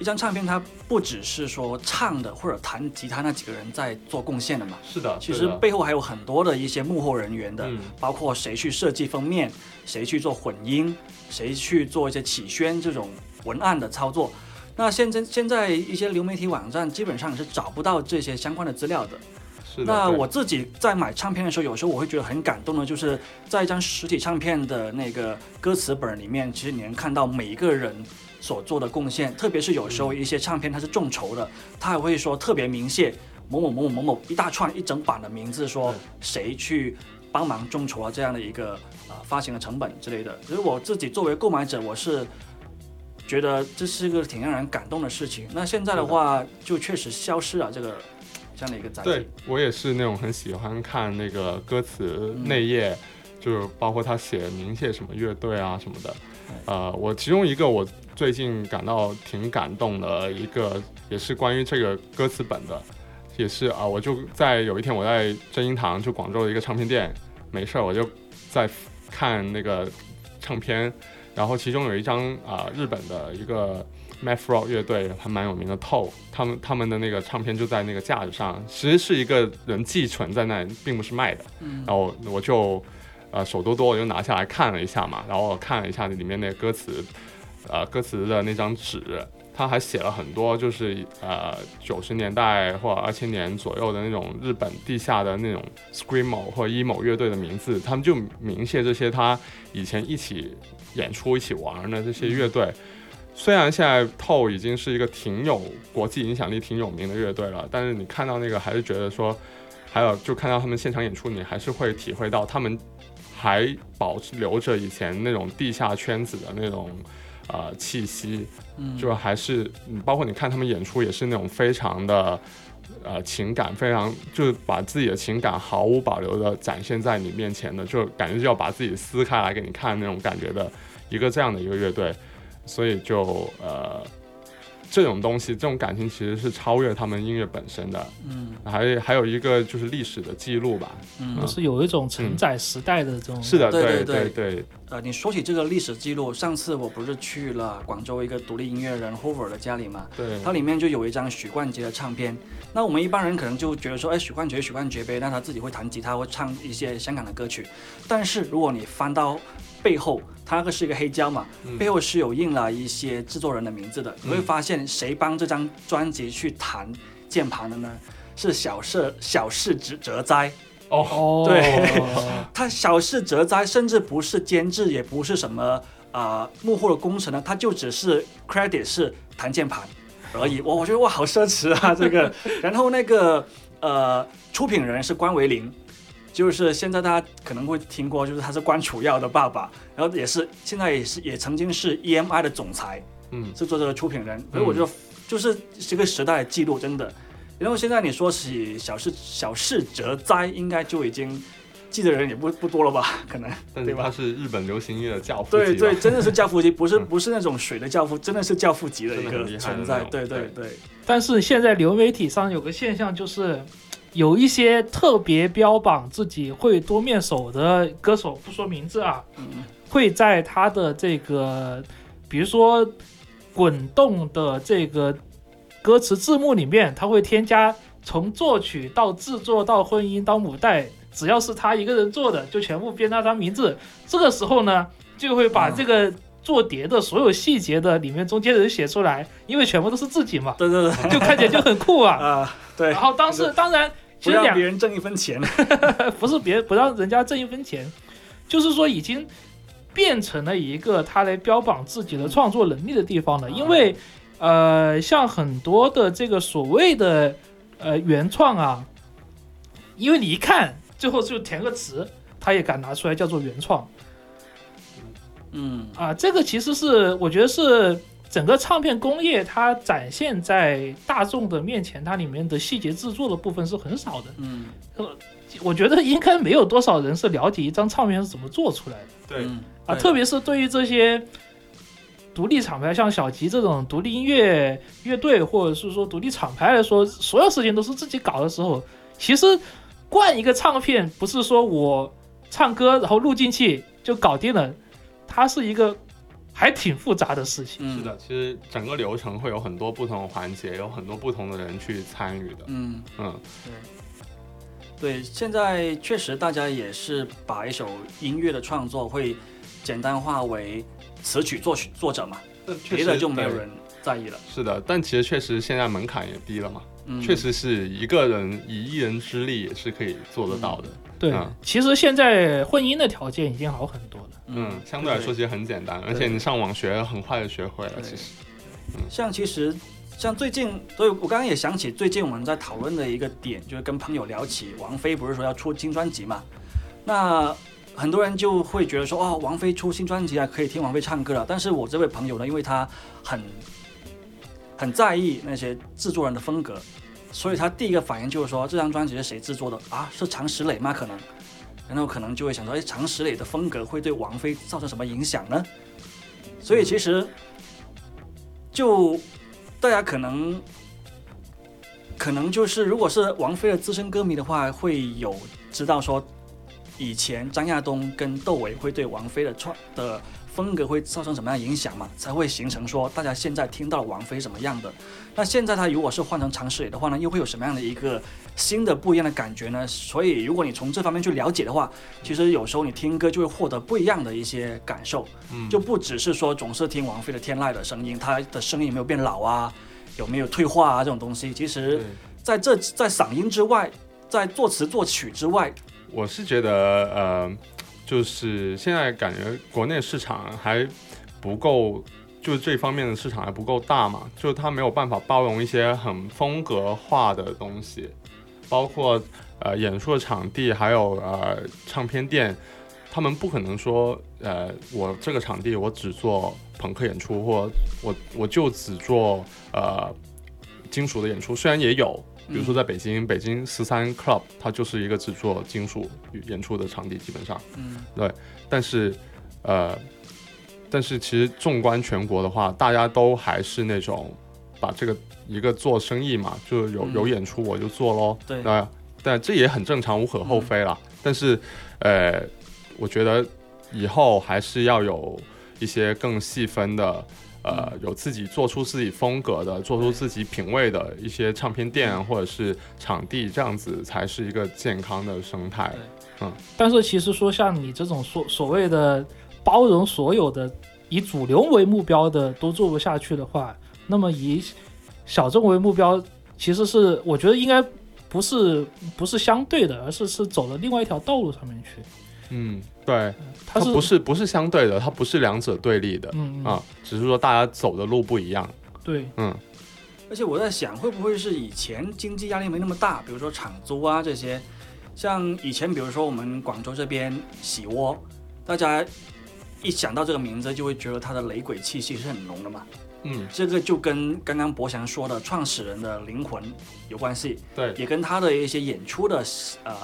一张唱片它不只是说唱的或者弹吉他那几个人在做贡献的嘛，是的，其实背后还有很多的一些幕后人员的，嗯包括谁去设计封面，谁去做混音，谁去做一些起宣这种文案的操作。那现在现在一些流媒体网站基本上是找不到这些相关的资料的。是的。那我自己在买唱片的时候，有时候我会觉得很感动的，就是在一张实体唱片的那个歌词本里面，其实你能看到每一个人所做的贡献，特别是有时候一些唱片它是众筹的，他还会说特别明谢某某某某某某一大串一整版的名字，说谁去帮忙众筹啊这样的一个呃发行的成本之类的。所以我自己作为购买者，我是。觉得这是一个挺让人感动的事情。那现在的话，就确实消失了这个这样的一个载体。对我也是那种很喜欢看那个歌词嗯内页，就是包括他写明谢什么乐队啊什么的。嗯呃，我其中一个我最近感到挺感动的一个，也是关于这个歌词本的，也是啊、我就在有一天我在真音堂，就广州的一个唱片店，没事儿我就在看那个唱片，然后其中有一张啊、日本的一个 Rock 乐队还蛮有名的 Toe，他们他们的那个唱片就在那个架子上，其实是一个人寄存在那里，并不是卖的。嗯然后我就呃手多多我就拿下来看了一下嘛，然后我看了一下里面那歌词，呃歌词的那张纸，他还写了很多就是呃九十年代或二千年左右的那种日本地下的那种 scream 或者 emo 乐队的名字，他们就明谢这些他以前一起演出一起玩的这些乐队。虽然现在 TO 已经是一个挺有国际影响力、挺有名的乐队了，但是你看到那个还是觉得说，还有就看到他们现场演出，你还是会体会到他们还保留着以前那种地下圈子的那种呃气息，嗯就还是嗯包括你看他们演出也是那种非常的呃情感非常，就是把自己的情感毫无保留的展现在你面前的，就感觉就要把自己撕开来给你看那种感觉的一个这样的一个乐队，所以就呃。这种东西，这种感情其实是超越他们音乐本身的，嗯还还有一个就是历史的记录吧。嗯就是有一种承载时代的这种。是的，对对对对，呃，你说起这个历史记录，上次我不是去了广州一个独立音乐人 Hoover 的家里嘛，对它里面就有一张许冠杰的唱片。那我们一般人可能就觉得说，哎，许冠杰，许冠杰呗，那他自己会弹吉他，会唱一些香港的歌曲。但是如果你翻到背后，它那个是一个黑胶嘛，嗯背后是有印了一些制作人的名字的。你会发现，谁帮这张专辑去弹键盘的呢？是小事小事哲哲哉。哦，哦，对 他小事哲哉，甚至不是监制，也不是什么啊幕后的工程呢，他就只是 credit 是弹键盘而已。我我觉得哇，好奢侈啊这个。然后那个呃出品人是关维林，就是现在大家可能会听过，就是他是关楚耀的爸爸，然后也是现在也是也曾经是 EMI 的总裁，嗯，是做这个出品人，所以我觉得就是这个时代的记录，真的。然后现在你说起小事小事哲哉，应该就已经记得人也不不多了吧？可能对吧但是他是日本流行音乐的教父级，对对，真的是教父级，不是嗯不是那种水的教父，真的是教父级的一个存在。对对对对，但是现在流媒体上有个现象，就是有一些特别标榜自己会多面手的歌手，不说名字啊，嗯会在他的这个，比如说滚动的这个歌词字幕里面，他会添加从作曲到制作到混音到母带，只要是他一个人做的，就全部编到他名字。这个时候呢，就会把嗯这个做碟的所有细节的里面中间的人写出来，因为全部都是自己嘛，对对对就看起来就很酷啊。啊，对然，后当时当然，其不让实两别人挣一分钱。不是别不让人家挣一分钱，就是说已经变成了一个他来标榜自己的创作能力的地方了。因为呃，像很多的这个所谓的呃原创啊，因为你一看最后就填个词，他也敢拿出来叫做原创嗯啊。这个其实是我觉得是。整个唱片工业，它展现在大众的面前，它里面的细节制作的部分是很少的。嗯我觉得应该没有多少人是了解一张唱片是怎么做出来的对，嗯啊，特别是对于这些独立厂牌，像小吉这种独立音乐乐队，或者是说独立厂牌来说，所有事情都是自己搞的时候，其实灌一个唱片不是说我唱歌然后录进去就搞定了，它是一个还挺复杂的事情。嗯是的，其实整个流程会有很多不同的环节，有很多不同的人去参与的。嗯。嗯，对，对现在确实大家也是把一首音乐的创作会简单化为词曲作曲作者嘛，别的就没有。人在意了。是的，但其实确实现在门槛也低了嘛，嗯，确实是一个人以一人之力也是可以做得到的。对，嗯其实现在混音的条件已经好很。嗯，相对来说其实很简单，而且你上网学很快就学会了。其实，像其实像最近，所以我刚刚也想起最近我们在讨论的一个点，就是跟朋友聊起王菲不是说要出新专辑嘛，那很多人就会觉得说，哦，王菲出新专辑啊，可以听王菲唱歌了。但是我这位朋友呢，因为他很很在意那些制作人的风格，所以他第一个反应就是说，这张专辑是谁制作的啊？是常石磊吗？可能，然后可能就会想说，哎，常石磊的风格会对王菲造成什么影响呢？所以其实就大家可能可能就是，如果是王菲的资深歌迷的话，会有知道说，以前张亚东跟窦唯会对王菲的创的风格会造成什么样的影响嘛，才会形成说大家现在听到王菲什么样的。那现在他如果是换成常石磊的话呢，又会有什么样的一个新的不一样的感觉呢？所以如果你从这方面去了解的话，其实有时候你听歌就会获得不一样的一些感受。嗯，就不只是说总是听王菲的天籁的声音，她的声音有没有变老啊，有没有退化啊这种东西，其实在这在嗓音之外，在作词作曲之外，我是觉得，呃，就是现在感觉国内市场还不够，就是这方面的市场还不够大嘛，就是它没有办法包容一些很风格化的东西，包括呃演出的场地，还有呃唱片店，他们不可能说，呃，我这个场地我只做朋克演出，或我我就只做呃金属的演出，虽然也有，比如说在北京，北京十三 Club 它就是一个只做金属演出的场地，基本上。嗯但是，呃，但是其实纵观全国的话，大家都还是那种把这个一个做生意嘛，就有嗯有演出我就做喽。对那但这也很正常，无可厚非啦。但是，呃，我觉得以后还是要有一些更细分的。呃，有自己做出自己风格的、做出自己品味的一些唱片店或者是场地，这样子才是一个健康的生态。嗯但是其实说像你这种所所谓的包容所有的以主流为目标的都做不下去的话，那么以小众为目标，其实是我觉得应该不是不是相对的，而是是走了另外一条道路上面去。嗯，对，它不是不是相对的，它不是两者对立的。啊，只是说大家走的路不一样。对嗯而且我在想，会不会是以前经济压力没那么大，比如说厂租啊这些，像以前比如说我们广州这边喜窝，大家一想到这个名字就会觉得它的雷鬼气息是很浓的嘛。嗯，这个就跟刚刚博翔说的创始人的灵魂有关系，对，也跟他的一些演出的呃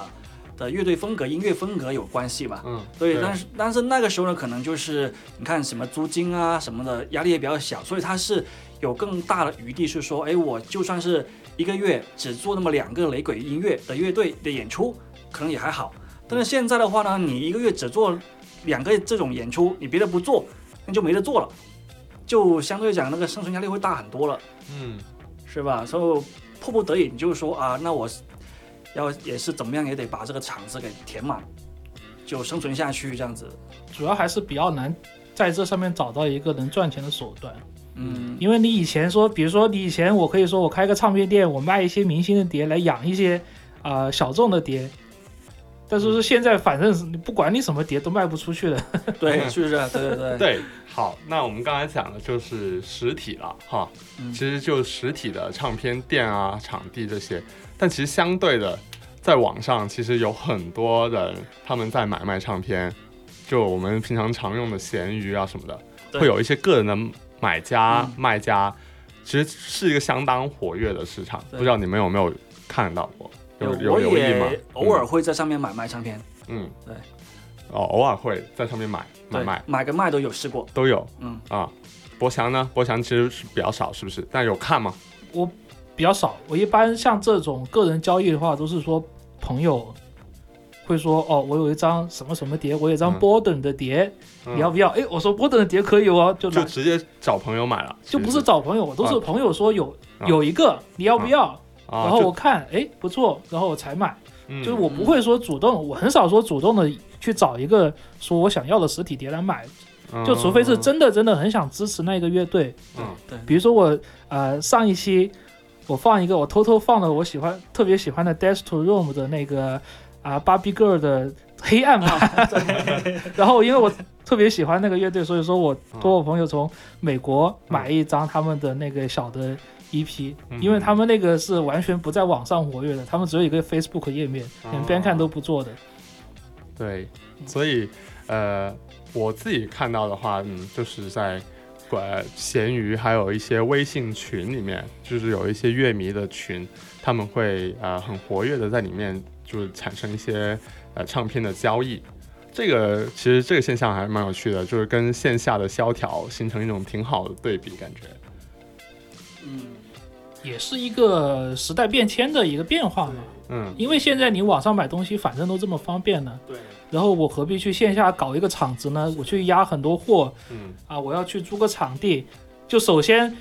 的乐队风格、音乐风格有关系吧。嗯，对，但是但是那个时候呢，可能就是你看什么租金啊什么的，压力也比较小，所以他是有更大的余地是说，哎，我就算是一个月只做那么两个雷鬼音乐的乐队的演出，可能也还好。但是现在的话呢，你一个月只做两个这种演出，你别的不做，那就没得做了，就相对讲那个生存压力会大很多了，嗯是吧？所以迫不得已，你就说啊，那我要也是怎么样也得把这个场子给填满，就生存下去这样子。主要还是比较难在这上面找到一个能赚钱的手段。嗯，因为你以前说，比如说你以前我可以说我开个唱片店，我卖一些明星的碟来养一些啊、呃小众的碟，但是是现在反正是你不管你什么碟都卖不出去的。对，是不是？对对对，对，好，那我们刚才讲的就是实体了哈，嗯其实就实体的唱片店啊、场地这些，但其实相对的，在网上其实有很多人他们在买卖唱片，就我们平常常用的闲鱼啊什么的，会有一些个人的买家、嗯卖家，其实是一个相当活跃的市场，不知道你们有没有看到过？有有我也？偶尔会在上面买卖唱片，嗯，对，哦，偶尔会在上面买买对卖买跟卖都有试过。都有嗯，啊。博翔呢？博翔其实是比较少，是不是？但有看吗？我比较少。我一般像这种个人交易的话，都是说朋友会说哦，我有一张什么什么碟，我有一张嗯 Borden 的碟，嗯你要不要？哎，我说 Borden 的碟可以哦，就就直接找朋友买了，就不是找朋友，我都是啊朋友说有啊有一个，你要不要？啊，然后我看，哎，不错，然后我才买。嗯就是我不会说主动，我很少说主动的去找一个说我想要的实体碟来买，就除非是真的真的很想支持那个乐队，嗯。对，比如说我呃上一期我放一个我偷偷放了我喜欢特别喜欢的 Death to Rome 的那个啊、Barbie Girl 的黑暗版，然后因为我特别喜欢那个乐队，所以说我托我朋友从美国买一张他们的那个小的 EP，、嗯因为他们那个是完全不在网上活跃的，他们只有一个 Facebook 页面，连边看都不做的。对，所以呃，我自己看到的话，嗯，就是在管闲鱼还有一些微信群里面，就是有一些乐迷的群，他们会呃很活跃的在里面，就是产生一些呃唱片的交易。这个其实这个现象还蛮有趣的，就是跟线下的萧条形成一种挺好的对比感觉。嗯，也是一个时代变迁的一个变化嘛。嗯。因为现在你网上买东西反正都这么方便呢，对，然后我何必去线下搞一个厂子呢？我去压很多货嗯。啊，我要去租个场地，就首先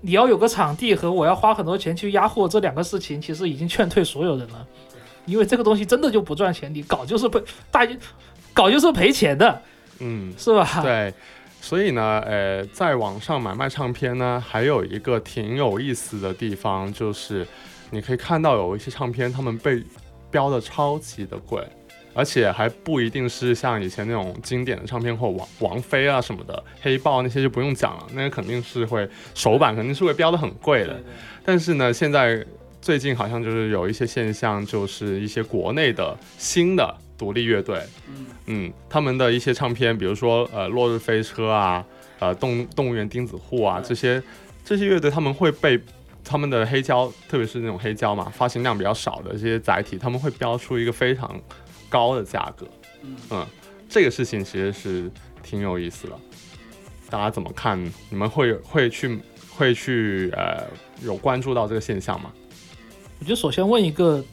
你要有个场地和我要花很多钱去压货这两个事情，其实已经劝退所有人了，因为这个东西真的就不赚钱，你搞就是赔大搞就是赔钱的，嗯，是吧？对，所以呢，呃，在网上买卖唱片呢，还有一个挺有意思的地方，就是你可以看到有一些唱片，他们被标的超级的贵，而且还不一定是像以前那种经典的唱片或王王菲啊什么的，黑豹那些就不用讲了，那个肯定是会首版肯定是会标的很贵的。对但是呢，现在最近好像就是有一些现象，就是一些国内的新的独立乐队，嗯嗯，他们的一些唱片，比如说呃《落日飞车》啊，呃动动物园钉子户啊对这些这些乐队，他们会被他们的黑胶，特别是那种黑胶嘛，发行量比较少的这些载体，他们会标出一个非常高的价格。嗯这个事情其实是挺有意思的。大家怎么看？你们会会去会去呃有关注到这个现象吗？我觉得首先问一个，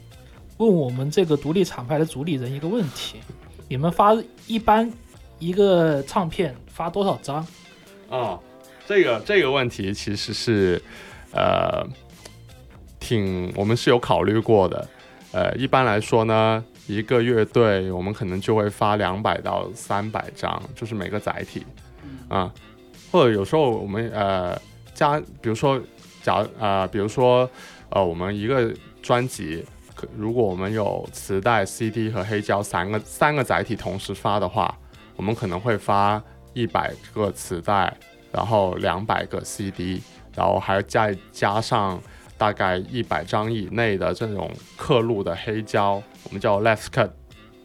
问我们这个独立厂牌的主理人一个问题：你们发一般一个唱片发多少张？哦，这个这个问题其实是呃挺我们是有考虑过的。呃，一般来说呢，一个乐队我们可能就会发两百到三百张，就是每个载体啊、或者有时候我们呃加，比如说假啊、比如说呃我们一个专辑。如果我们有磁带、CD 和黑胶三个三个载体同时发的话，我们可能会发一百个磁带，然后两百个 CD，然后还再加上大概一百张以内的这种刻录的黑胶，我们叫 left cut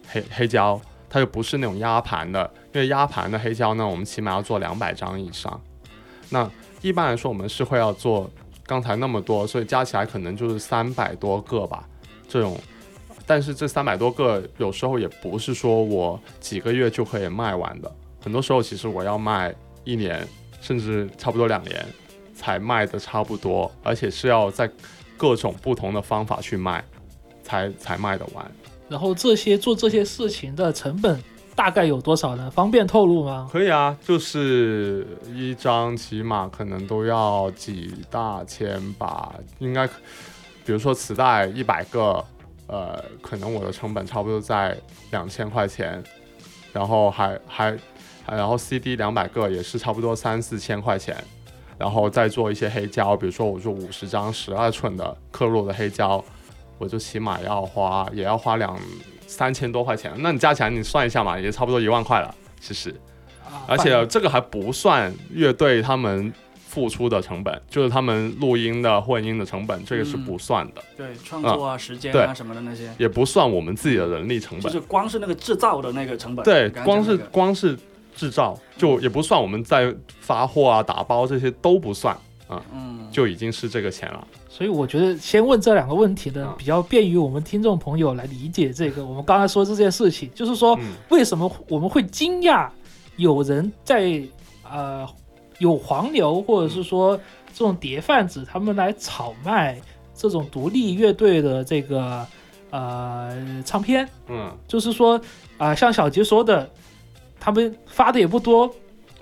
黑黑胶，它就不是那种压盘的，因为压盘的黑胶呢，我们起码要做两百张以上。那一般来说，我们是会要做刚才那么多，所以加起来可能就是三百多个吧，这种。但是这三百多个有时候也不是说我几个月就可以卖完的，很多时候其实我要卖一年，甚至差不多两年才卖的差不多，而且是要在各种不同的方法去卖，才才卖得完。然后这些做这些事情的成本大概有多少呢？方便透露吗？可以啊，就是一张起码可能都要几大千吧，应该，比如说磁带一百个，呃，可能我的成本差不多在两千块钱，然后还还还然后 CD 两百个也是差不多三四千块钱，然后再做一些黑胶，比如说我做五十张十二寸的刻录的黑胶，我就起码要花也要花两三千多块钱，那你加起来你算一下嘛，也差不多一万块了，其实。啊而且这个还不算乐队他们付出的成本，就是他们录音的混音的成本，这个是不算的，对，创作啊、时间啊什么的那些，也不算我们自己的人力成本。就是光是那个制造的那个成本。对，刚刚光是讲那个光是制造，就也不算我们在发货啊、打包这些都不算，嗯，就已经是这个钱了。所以我觉得先问这两个问题呢嗯，比较便于我们听众朋友来理解这个。我们刚才说这件事情，就是说嗯为什么我们会惊讶有人在呃有黄牛或者是说这种碟贩子他们来炒卖这种独立乐队的这个呃唱片，嗯，就是说啊、像小杰说的，他们发的也不多，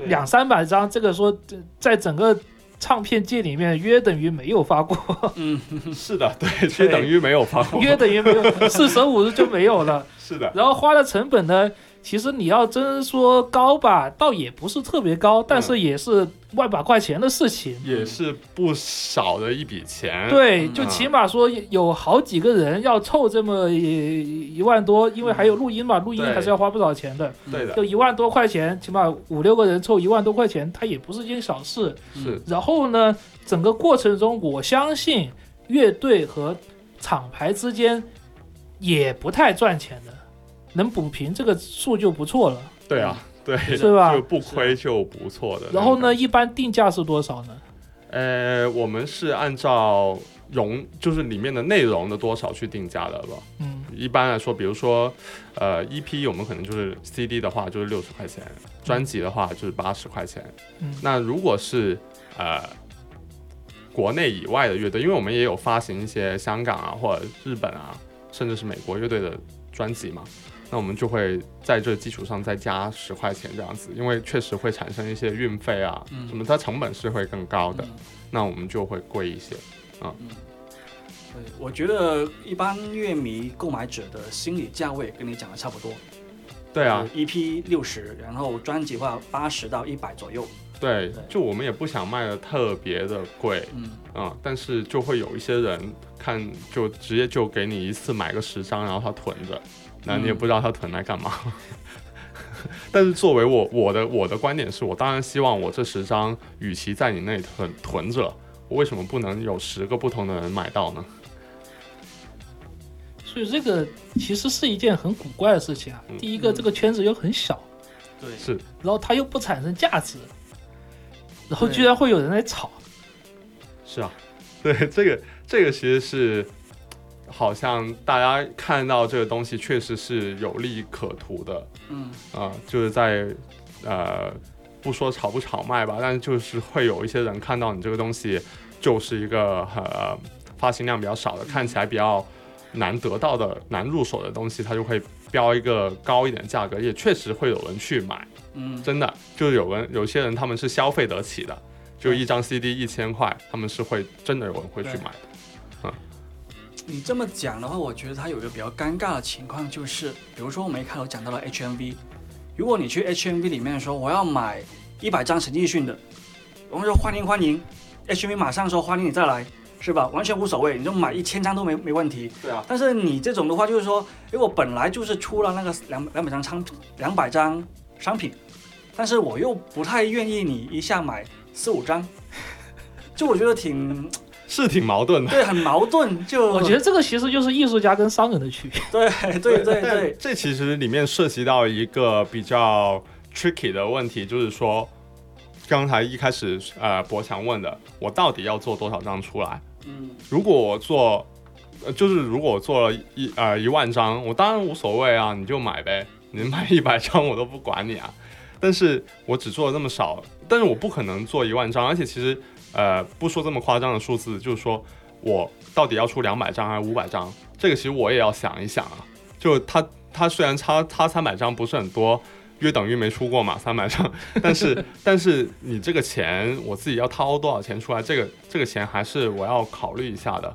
两三百张，这个说这在整个唱片界里面约等于没有发过，嗯，是的，对，约等于没有发过。约等于没有，四舍五入就没有了。是的，然后花的成本呢，其实你要真说高吧，倒也不是特别高，但是也是万把块钱的事情。也是不少的一笔钱。对，嗯就起码说有好几个人要凑这么一一万多，因为还有录音嘛，录音还是要花不少钱的。对的，就一万多块钱，起码五六个人凑一万多块钱，它也不是件小事。是然后呢，整个过程中，我相信乐队和厂牌之间也不太赚钱的，能补平这个数就不错了。对啊，对，是吧就不亏就不错的。然后呢，？一般定价是多少呢？呃，我们是按照容，就是里面的内容的多少去定价的吧。嗯，一般来说，比如说，呃，EP 我们可能就是 CD 的话就是六十块钱，专辑的话就是八十块钱。嗯那如果是呃国内以外的乐队，因为我们也有发行一些香港啊或者日本啊，甚至是美国乐队的专辑嘛，那我们就会在这基础上再加十块钱这样子，因为确实会产生一些运费啊，嗯什么它成本是会更高的，嗯那我们就会贵一些。对，我觉得一般乐迷购买者的心理价位跟你讲的差不多。对啊，，EP 六十，然后专辑的话八十到一百左右。对对，就我们也不想卖的特别的贵，嗯，啊、但是就会有一些人看就直接就给你一次买个十张，然后他囤着，那你也嗯不知道他囤来干嘛。但是作为我我的我的观点是我当然希望我这十张与其在你那里囤囤着，我为什么不能有十个不同的人买到呢？所以这个其实是一件很古怪的事情啊。嗯第一个，嗯这个圈子又很小，对，是，然后它又不产生价值，然后居然会有人来炒。是啊，对，这个这个其实是好像大家看到这个东西确实是有利可图的，嗯啊、就是在呃不说炒不炒卖吧，但是就是会有一些人看到你这个东西就是一个呃发行量比较少的，看起来比较难得到的、难入手的东西，他就会标一个高一点的价格，也确实会有人去买。嗯，真的就是有人有些人他们是消费得起的，就一张 CD 一千块，他们是会真的有人会去买的。你这么讲的话，我觉得它有一个比较尴尬的情况，就是比如说我们一开头讲到了 HMV，如果你去 HMV 里面说我要买一百张陈奕迅的，我们说欢迎欢迎，HMV 马上说欢迎你再来，是吧？完全无所谓，你就买一千张都没没问题。对啊，但是你这种的话，就是说，因为我本来就是出了那个两两百张商品，两百张商品，但是我又不太愿意你一下买四五张，就我觉得挺是挺矛盾的。对，很矛盾。就我觉得这个其实就是艺术家跟商人的区别。对对对对，这其实里面涉及到一个比较 tricky 的问题，就是说，刚才一开始呃博强问的，我到底要做多少张出来？嗯如果我做，呃，就是如果我做了一呃一万张，我当然无所谓啊，你就买呗，你买一百张我都不管你啊。但是我只做了那么少，但是我不可能做一万张，而且其实呃不说这么夸张的数字，就是说我到底要出两百张还是五百张，这个其实我也要想一想啊。就它它虽然差差三百张不是很多，约等于没出过嘛三百张，但是 但是你这个钱我自己要掏多少钱出来，这个这个钱还是我要考虑一下的。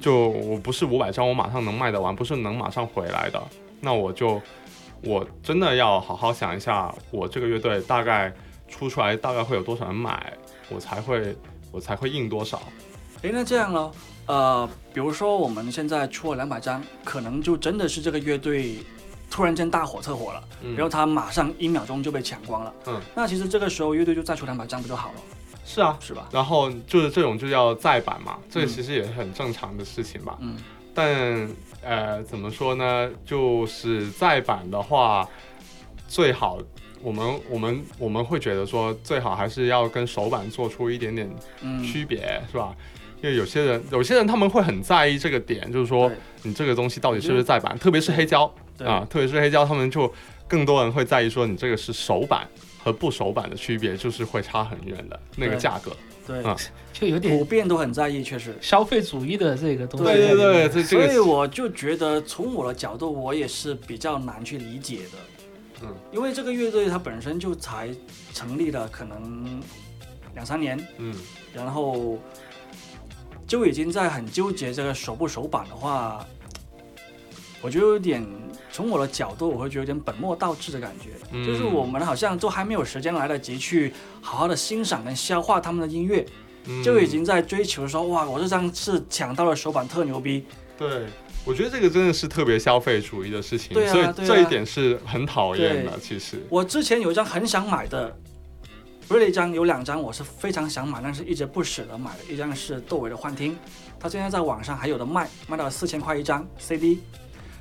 就我不是五百张我马上能卖得完，不是能马上回来的，那我就我真的要好好想一下，我这个乐队大概出出来大概会有多少人买，我才会我才会印多少。诶，那这样咯，呃，比如说我们现在出了两百张，可能就真的是这个乐队突然间大火特火了，嗯然后他马上一秒钟就被抢光了。嗯，那其实这个时候乐队就再出两百张不就好了，是啊，是吧？然后就是这种就叫再版嘛，这其实也是很正常的事情吧。嗯但呃，怎么说呢？就是再版的话，最好我们我们我们会觉得说，最好还是要跟手板做出一点点嗯，区别，是吧？因为有些人有些人他们会很在意这个点，就是说你这个东西到底是不是再版，特别是黑胶啊，特别是黑胶，他们就更多人会在意说你这个是手版和不手版的区别，就是会差很远的那个价格。对，啊 就有点普遍都很在意，确实。消费主义的这个东西。对对对，所以我就觉得，从我的角度，我也是比较难去理解的。嗯，因为这个乐队它本身就才成立了可能两三年，嗯。然后就已经在很纠结这个首不首版的话，我觉得有点从我的角度，我会觉得有点本末倒置的感觉。嗯。就是我们好像都还没有时间来得及去好好的欣赏跟消化他们的音乐，嗯。就已经在追求说哇，我这张是抢到了首版特牛逼。对，我觉得这个真的是特别消费主义的事情，对啊所以啊这一点是很讨厌的。其实，我之前有一张很想买的，不是一张，有两张我是非常想买，但是一直不舍得买的。一张是窦唯的《幻听》，他现在在网上还有的卖，卖到四千块一张 CD。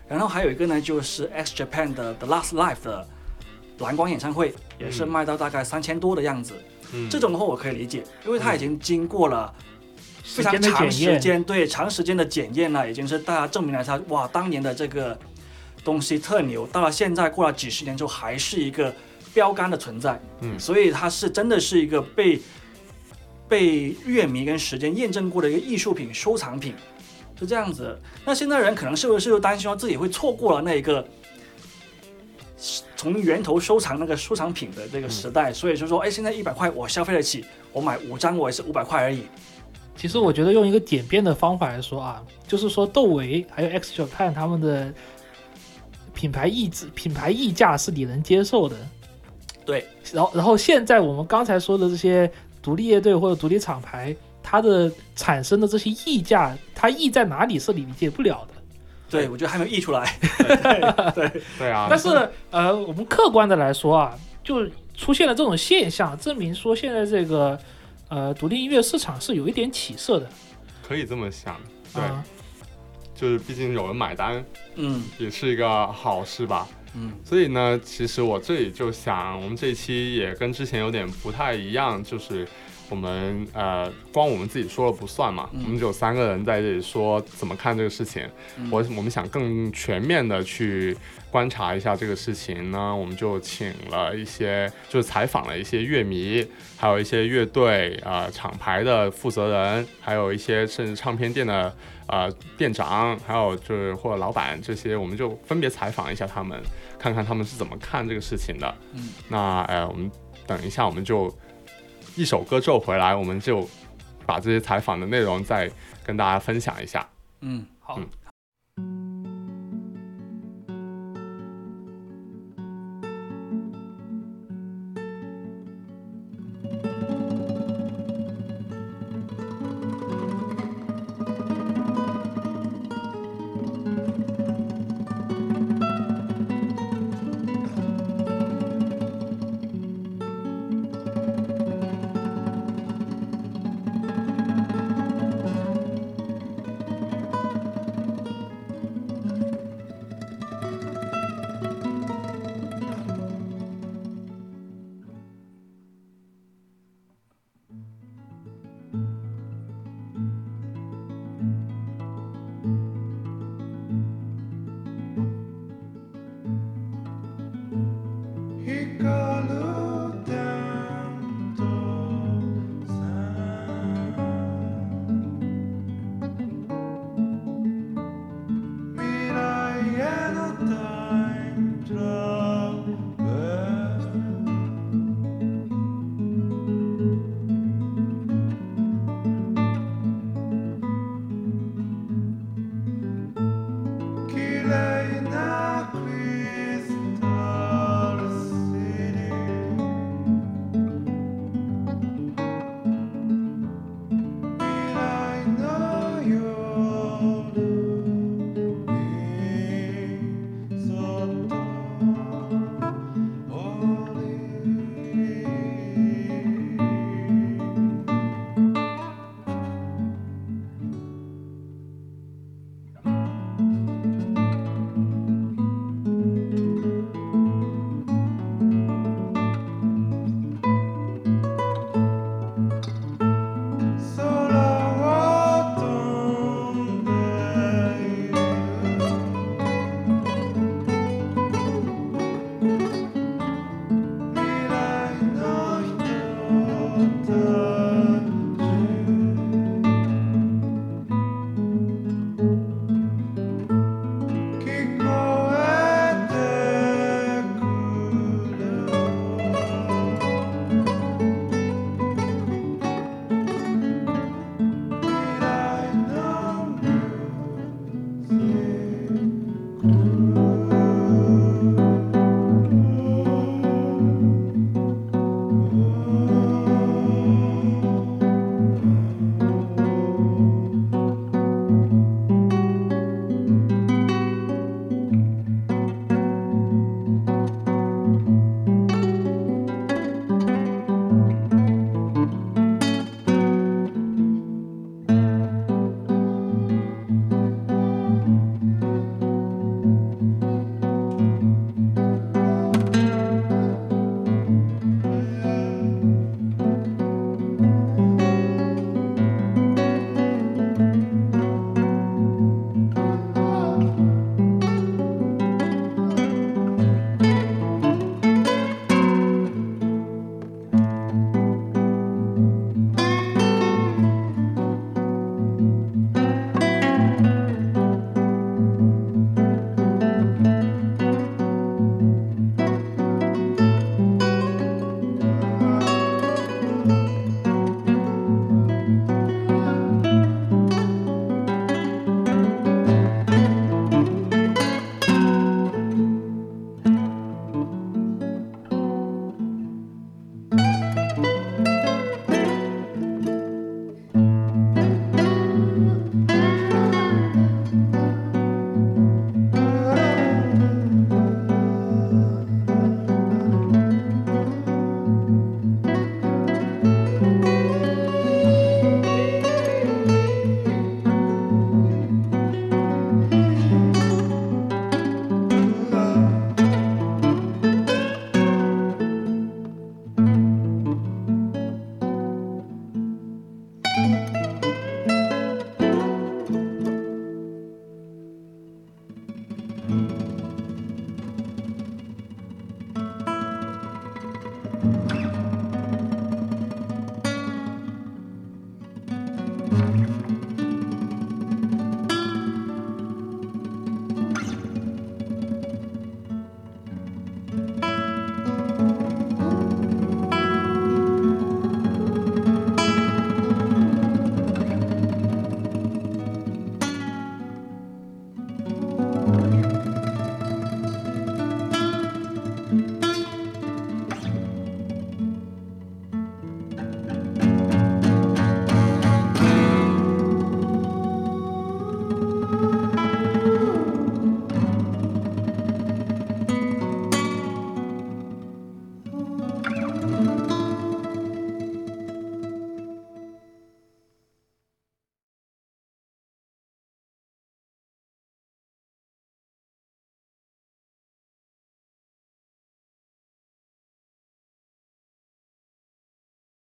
然后还有一个呢，就是 X Japan 的 The Last Life 的蓝光演唱会，也是嗯卖到大概三千多的样子。嗯，这种的话我可以理解，因为它已经经过了非常长，时间，对长时间的检验呢，已经是大家证明了它哇，当年的这个东西特牛，到了现在过了几十年之后，还是一个标杆的存在。嗯所以它是真的是一个被被乐迷跟时间验证过的一个艺术品、收藏品，是这样子。那现在人可能是不是又担心说自己会错过了那一个？从源头收藏那个收藏品的这个时代，所以就说，哎，现在一百块我消费得起，我买五张我也是五百块而已。其实我觉得用一个简便的方法来说啊，就是说窦唯还有 X Japan 他们的品牌溢值、品牌溢价是你能接受的。对，然后然后现在我们刚才说的这些独立乐队或者独立厂牌，它的产生的这些溢价，它溢在哪里是你理解不了的。对，我觉得还没有溢出来。对 对啊，但是呃，我们客观的来说啊，就出现了这种现象，证明说现在这个呃独立音乐市场是有一点起色的。可以这么想，对，啊就是毕竟有人买单，嗯也是一个好事吧。嗯所以呢，其实我这里就想，我们这一期也跟之前有点不太一样，就是我们呃，光我们自己说了不算嘛，我们只有三个人在这里说怎么看这个事情。我我们想更全面的去观察一下这个事情呢，我们就请了一些，就是采访了一些乐迷，还有一些乐队啊厂牌的负责人，还有一些甚至唱片店的呃店长，还有就是或者老板这些，我们就分别采访一下他们，看看他们是怎么看这个事情的。嗯，那呃，我们等一下我们就。一首歌奏回来，我们就把这些采访的内容再跟大家分享一下。嗯，好。